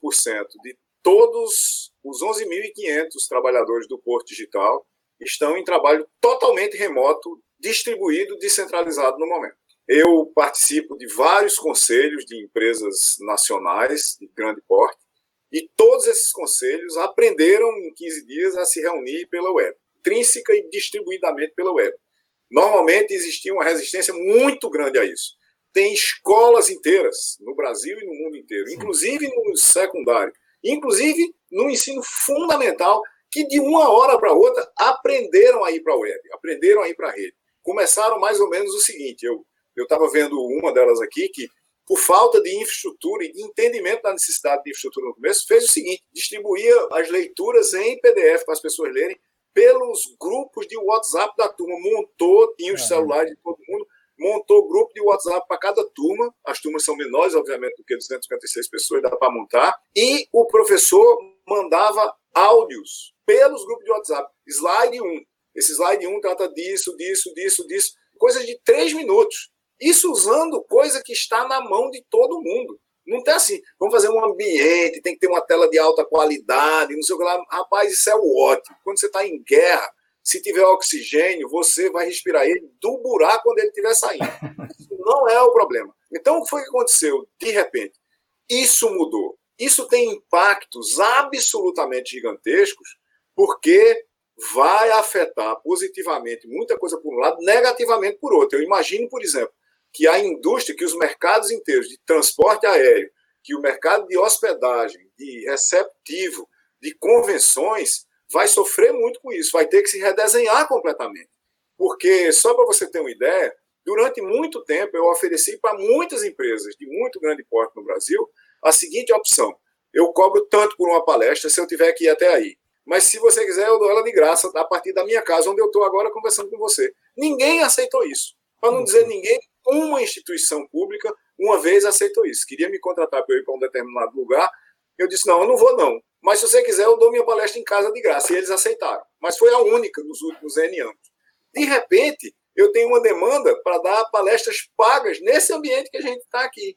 de todos os 11.500 trabalhadores do Porto Digital estão em trabalho totalmente remoto distribuído, descentralizado no momento. Eu participo de vários conselhos de empresas nacionais de grande porte e todos esses conselhos aprenderam em 15 dias a se reunir pela web, intrínseca e distribuidamente pela web. Normalmente existia uma resistência muito grande a isso. Tem escolas inteiras no Brasil e no mundo inteiro, inclusive no secundário, inclusive no ensino fundamental, que de uma hora para outra aprenderam a ir para a web, aprenderam a ir para a rede começaram mais ou menos o seguinte: eu estava vendo uma delas aqui que, por falta de infraestrutura e de entendimento da necessidade de infraestrutura no começo, fez o seguinte: distribuía as leituras em PDF para as pessoas lerem pelos grupos de WhatsApp da turma. Montou, tinha os celulares de todo mundo, montou grupo de WhatsApp para cada turma. As turmas são menores, obviamente, do que 256 pessoas, dá para montar. E o professor mandava áudios pelos grupos de WhatsApp. Slide 1, esse slide 1 trata disso, disso, disso, disso. Coisa de três minutos. Isso usando coisa que está na mão de todo mundo. Não tem assim, vamos fazer um ambiente, tem que ter uma tela de alta qualidade, não sei o que lá. Rapaz, isso é o ótimo. Quando você está em guerra, se tiver oxigênio, você vai respirar ele do buraco quando ele estiver saindo. Isso não é o problema. Então, o que foi que aconteceu? De repente, isso mudou. Isso tem impactos absolutamente gigantescos, porque vai afetar positivamente muita coisa por um lado, negativamente por outro. Eu imagino, por exemplo, que a indústria, que os mercados inteiros de transporte aéreo, que o mercado de hospedagem, de receptivo, de convenções, vai sofrer muito com isso, vai ter que se redesenhar completamente. Porque, só para você ter uma ideia, durante muito tempo eu ofereci para muitas empresas de muito grande porte no Brasil a seguinte opção: eu cobro tanto por uma palestra se eu tiver que ir até aí. Mas se você quiser, eu dou ela de graça a partir da minha casa, onde eu estou agora conversando com você. Ninguém aceitou isso. Para não dizer ninguém, uma instituição pública uma vez aceitou isso. Queria me contratar para eu ir para um determinado lugar. Eu disse: não, eu não vou, não. mas se você quiser, eu dou minha palestra em casa de graça. E eles aceitaram. Mas foi a única nos últimos N anos. De repente, eu tenho uma demanda para dar palestras pagas nesse ambiente que a gente está aqui.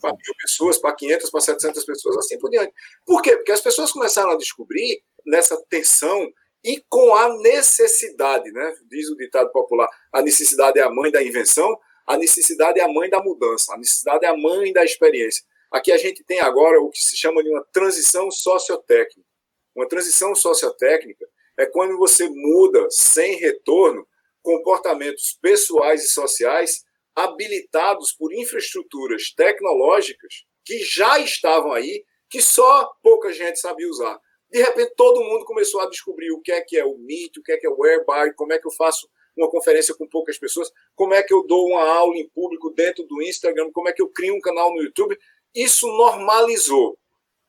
Para mil pessoas, para 500, para 700 pessoas, assim por diante. Por quê? Porque as pessoas começaram a descobrir nessa tensão e com a necessidade, né? diz o ditado popular, a necessidade é a mãe da invenção, a necessidade é a mãe da mudança, a necessidade é a mãe da experiência. Aqui a gente tem agora o que se chama de uma transição sociotécnica. Uma transição sociotécnica é quando você muda sem retorno comportamentos pessoais e sociais habilitados por infraestruturas tecnológicas que já estavam aí, que só pouca gente sabia usar. De repente, todo mundo começou a descobrir o que é que é o Meet, o que é que é o Whereby, como é que eu faço uma conferência com poucas pessoas, como é que eu dou uma aula em público dentro do Instagram, como é que eu crio um canal no YouTube. Isso normalizou.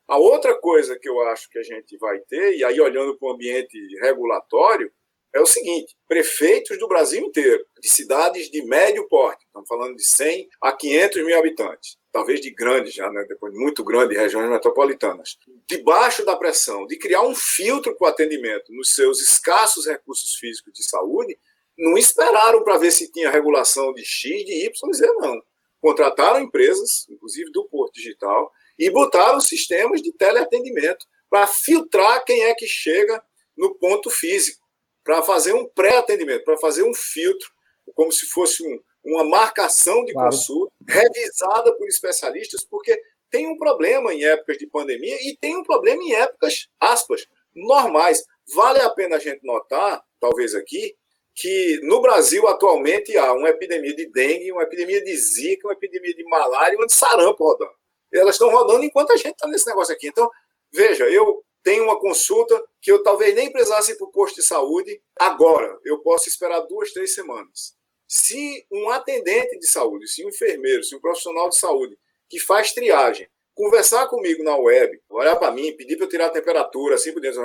A outra coisa que eu acho que a gente vai ter, e aí olhando para o ambiente regulatório, é o seguinte: prefeitos do Brasil inteiro, de cidades de médio porte, estamos falando de 100 a 500 mil habitantes, talvez de grandes já, né, depois muito grandes regiões metropolitanas, debaixo da pressão de criar um filtro para o atendimento nos seus escassos recursos físicos de saúde, não esperaram para ver se tinha regulação de X, de Y, dizer não. Contrataram empresas, inclusive do Porto Digital, e botaram sistemas de teleatendimento para filtrar quem é que chega no ponto físico para fazer um pré-atendimento, para fazer um filtro, como se fosse um, uma marcação de claro. consulta, revisada por especialistas, porque tem um problema em épocas de pandemia e tem um problema em épocas, aspas, normais. Vale a pena a gente notar, talvez aqui, que no Brasil atualmente há uma epidemia de dengue, uma epidemia de zika, uma epidemia de malária e uma de sarampo rodando. Elas estão rodando enquanto a gente está nesse negócio aqui. Então, veja, eu tem uma consulta que eu talvez nem precisasse ir para o posto de saúde agora. Eu posso esperar duas, três semanas. Se um atendente de saúde, se um enfermeiro, se um profissional de saúde que faz triagem, conversar comigo na web, olhar para mim, pedir para eu tirar a temperatura, assim por dentro,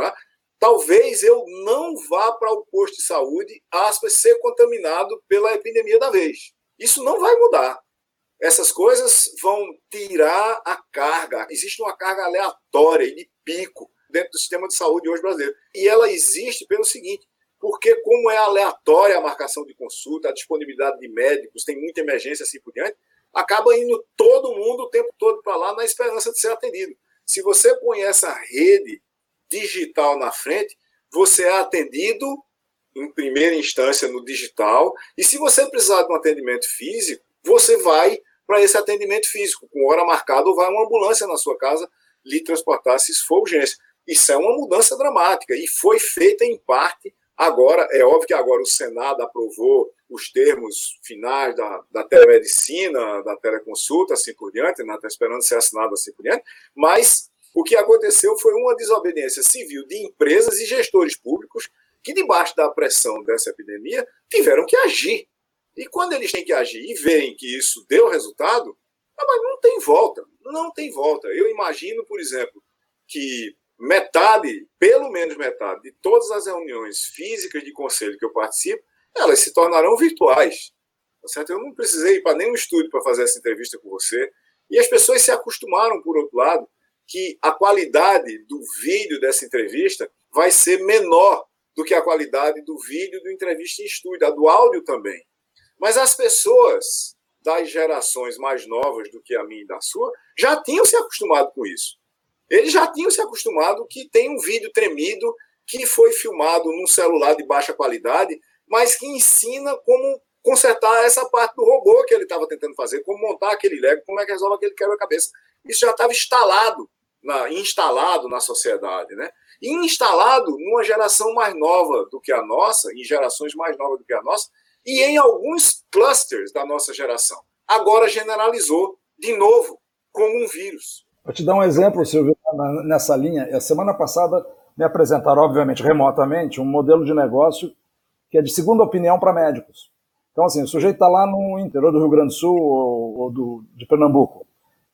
talvez eu não vá para o posto de saúde, aspas, ser contaminado pela epidemia da vez. Isso não vai mudar. Essas coisas vão tirar a carga. Existe uma carga aleatória e de pico dentro do sistema de saúde hoje brasileiro. E ela existe pelo seguinte, porque como é aleatória a marcação de consulta, a disponibilidade de médicos, tem muita emergência assim por diante, acaba indo todo mundo o tempo todo para lá na esperança de ser atendido. Se você põe essa rede digital na frente, você é atendido em primeira instância no digital, e se você precisar de um atendimento físico, você vai para esse atendimento físico, com hora marcada, ou vai uma ambulância na sua casa lhe transportar se for urgência. Isso é uma mudança dramática e foi feita em parte agora. É óbvio que agora o Senado aprovou os termos finais da, da telemedicina, da teleconsulta, assim por diante, está né? esperando ser assinado assim por diante, mas o que aconteceu foi uma desobediência civil de empresas e gestores públicos que, debaixo da pressão dessa epidemia, tiveram que agir. E quando eles têm que agir e veem que isso deu resultado, ah, não tem volta, não tem volta. Eu imagino, por exemplo, que metade, pelo menos metade, de todas as reuniões físicas de conselho que eu participo, elas se tornarão virtuais. Tá certo? Eu não precisei ir para nenhum estúdio para fazer essa entrevista com você. E as pessoas se acostumaram, por outro lado, que a qualidade do vídeo dessa entrevista vai ser menor do que a qualidade do vídeo do entrevista em estúdio, a do áudio também. Mas as pessoas das gerações mais novas do que a minha e da sua já tinham se acostumado com isso. Eles já tinham se acostumado que tem um vídeo tremido que foi filmado num celular de baixa qualidade, mas que ensina como consertar essa parte do robô que ele estava tentando fazer, como montar aquele Lego, como é que resolve aquele quebra-cabeça. Isso já estava instalado, na, instalado na sociedade, né? E instalado numa geração mais nova do que a nossa, em gerações mais novas do que a nossa, e em alguns clusters da nossa geração. Agora generalizou de novo como um vírus. Vou te dar um exemplo, Silvio, nessa linha. A semana passada me apresentaram, obviamente, remotamente, um modelo de negócio que é de segunda opinião para médicos. Então, assim, o sujeito está lá no interior do Rio Grande do Sul ou, ou do, de Pernambuco.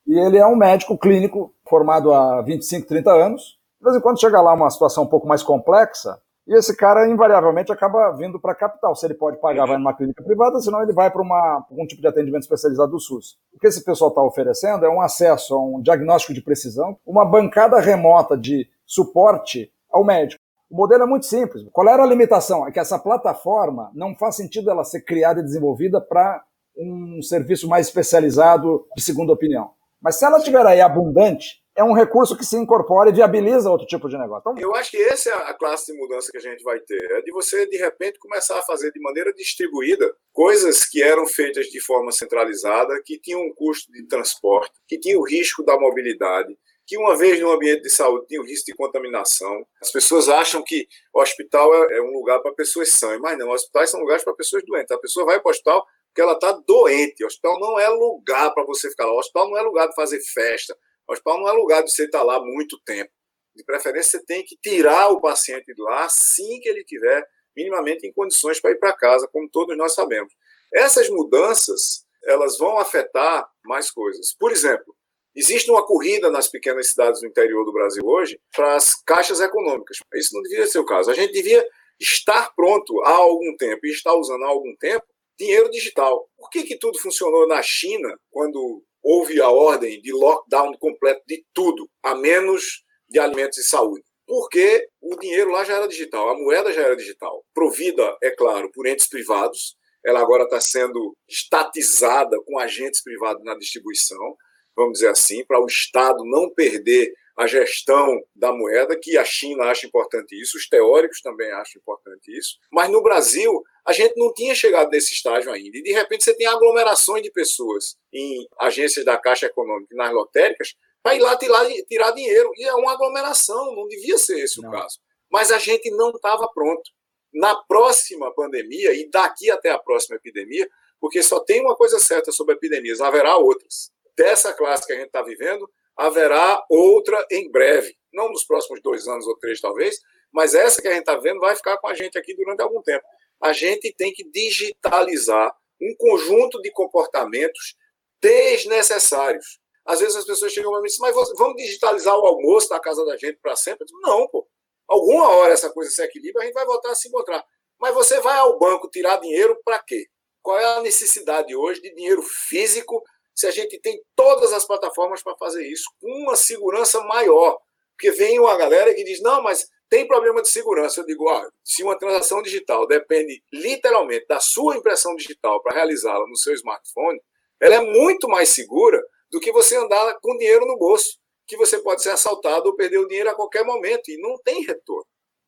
E ele é um médico clínico formado há 25, 30 anos. De vez em quando chega lá uma situação um pouco mais complexa, e esse cara, invariavelmente, acaba vindo para a capital. Se ele pode pagar, vai numa clínica privada, senão ele vai para algum tipo de atendimento especializado do SUS. O que esse pessoal está oferecendo é um acesso a um diagnóstico de precisão, uma bancada remota de suporte ao médico. O modelo é muito simples. Qual era a limitação? É que essa plataforma não faz sentido ela ser criada e desenvolvida para um serviço mais especializado de segunda opinião. Mas se ela estiver aí abundante, é um recurso que se incorpora e viabiliza outro tipo de negócio. Então, eu acho que essa é a classe de mudança que a gente vai ter. É de você, de repente, começar a fazer de maneira distribuída coisas que eram feitas de forma centralizada, que tinham um custo de transporte, que tinham o risco da mobilidade, que uma vez no ambiente de saúde tinha o risco de contaminação. As pessoas acham que o hospital é, é um lugar para pessoas sãs, mas não, hospitais são lugares para pessoas doentes. A pessoa vai para o hospital porque ela está doente. O hospital não é lugar para você ficar lá. O hospital não é lugar de fazer festa. O hospital não é lugar de você estar lá muito tempo. De preferência, você tem que tirar o paciente de lá assim que ele tiver minimamente em condições para ir para casa, como todos nós sabemos. Essas mudanças, elas vão afetar mais coisas. Por exemplo, existe uma corrida nas pequenas cidades do interior do Brasil hoje para as caixas econômicas. Isso não deveria ser o caso. A gente devia estar pronto há algum tempo e estar usando há algum tempo dinheiro digital. Por que, que tudo funcionou na China quando houve a ordem de lockdown completo de tudo, a menos de alimentos e saúde. Porque o dinheiro lá já era digital, a moeda já era digital. Provida, é claro, por entes privados, ela agora está sendo estatizada com agentes privados na distribuição, vamos dizer assim, para o Estado não perder a gestão da moeda, que a China acha importante isso, os teóricos também acham importante isso. Mas no Brasil, a gente não tinha chegado nesse estágio ainda. E de repente você tem aglomerações de pessoas em agências da Caixa Econômica e nas lotéricas para ir lá tirar, tirar dinheiro. E é uma aglomeração, não devia ser esse não. o caso. Mas a gente não estava pronto. Na próxima pandemia, e daqui até a próxima epidemia, porque só tem uma coisa certa sobre epidemias, haverá outras. Dessa classe que a gente está vivendo, haverá outra em breve. Não nos próximos dois anos ou três, talvez, mas essa que a gente está vendo vai ficar com a gente aqui durante algum tempo a gente tem que digitalizar um conjunto de comportamentos desnecessários. Às vezes as pessoas chegam para mim e dizem, mas vamos digitalizar o almoço da casa da gente para sempre? Digo, não, pô. Alguma hora essa coisa se equilibra, a gente vai voltar a se encontrar. Mas você vai ao banco tirar dinheiro para quê? Qual é a necessidade hoje de dinheiro físico se a gente tem todas as plataformas para fazer isso com uma segurança maior? Porque vem uma galera que diz, não, mas tem problema de segurança. Eu digo, ó, se uma transação digital depende literalmente da sua impressão digital para realizá-la no seu smartphone, ela é muito mais segura do que você andar com dinheiro no bolso, que você pode ser assaltado ou perder o dinheiro a qualquer momento e não tem retorno.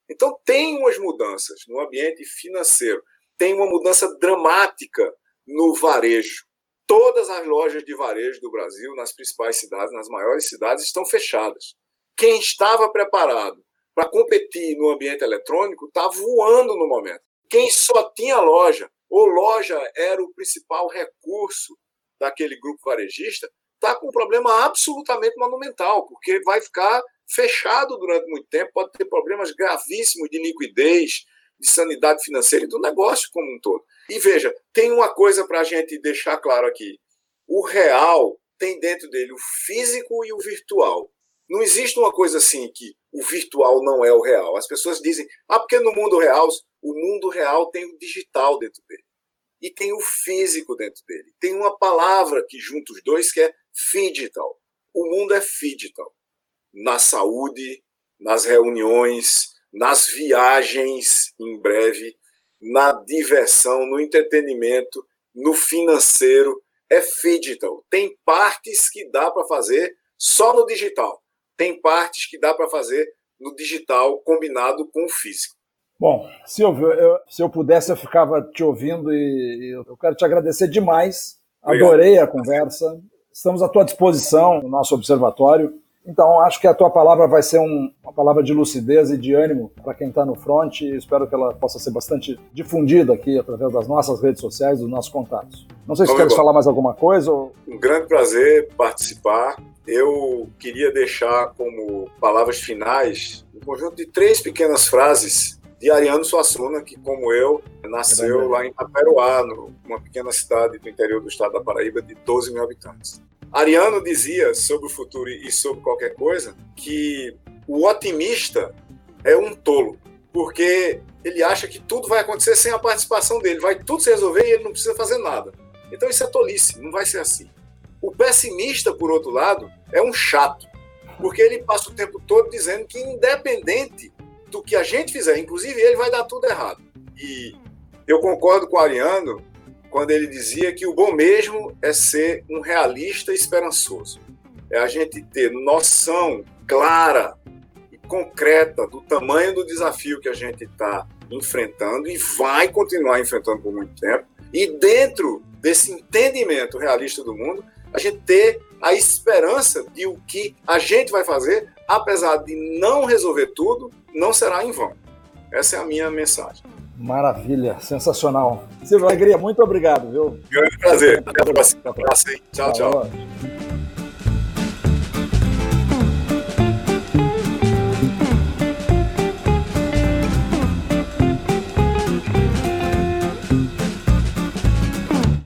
Então tem umas mudanças no ambiente financeiro, tem uma mudança dramática no varejo. Todas as lojas de varejo do Brasil, nas principais cidades, nas maiores cidades, estão fechadas. Quem estava preparado para competir no ambiente eletrônico está voando no momento. Quem só tinha loja, ou loja era o principal recurso daquele grupo varejista, está com um problema absolutamente monumental, porque vai ficar fechado durante muito tempo, pode ter problemas gravíssimos de liquidez, de sanidade financeira e do negócio como um todo. E veja, tem uma coisa para a gente deixar claro aqui: o real tem dentro dele o físico e o virtual. Não existe uma coisa assim que o virtual não é o real. As pessoas dizem, ah, porque no mundo real, o mundo real tem o digital dentro dele. E tem o físico dentro dele. Tem uma palavra que junta os dois que é digital. O mundo é digital. Na saúde, nas reuniões, nas viagens em breve, na diversão, no entretenimento, no financeiro, é digital. Tem partes que dá para fazer só no digital tem partes que dá para fazer no digital combinado com o físico. Bom, Silvio, eu, se eu pudesse, eu ficava te ouvindo e eu quero te agradecer demais. Obrigado. Adorei a conversa. Estamos à tua disposição no nosso observatório. Então, acho que a tua palavra vai ser um, uma palavra de lucidez e de ânimo para quem está no front e espero que ela possa ser bastante difundida aqui através das nossas redes sociais, dos nossos contatos. Não sei se queres falar mais alguma coisa. Ou... Um grande prazer participar. Eu queria deixar como palavras finais um conjunto de três pequenas frases de Ariano Suassuna, que, como eu, nasceu é lá em Taperoá, numa pequena cidade do interior do estado da Paraíba de 12 mil habitantes. Ariano dizia sobre o futuro e sobre qualquer coisa que o otimista é um tolo, porque ele acha que tudo vai acontecer sem a participação dele, vai tudo se resolver e ele não precisa fazer nada. Então isso é tolice, não vai ser assim. O pessimista, por outro lado, é um chato, Porque ele passa o tempo todo dizendo que, independente do que a gente fizer, inclusive ele, vai dar tudo errado. E eu concordo com o Ariano quando ele dizia que o bom mesmo é ser um realista esperançoso. É a gente ter noção clara e concreta do tamanho do desafio que a gente está enfrentando e vai continuar enfrentando por muito tempo. E dentro desse entendimento realista do mundo, a gente ter a esperança de o que a gente vai fazer, apesar de não resolver tudo, não será em vão. Essa é a minha mensagem. Maravilha, sensacional. Silvio Alegria, muito obrigado, viu? Grande prazer. Até a próxima. Tchau, tchau.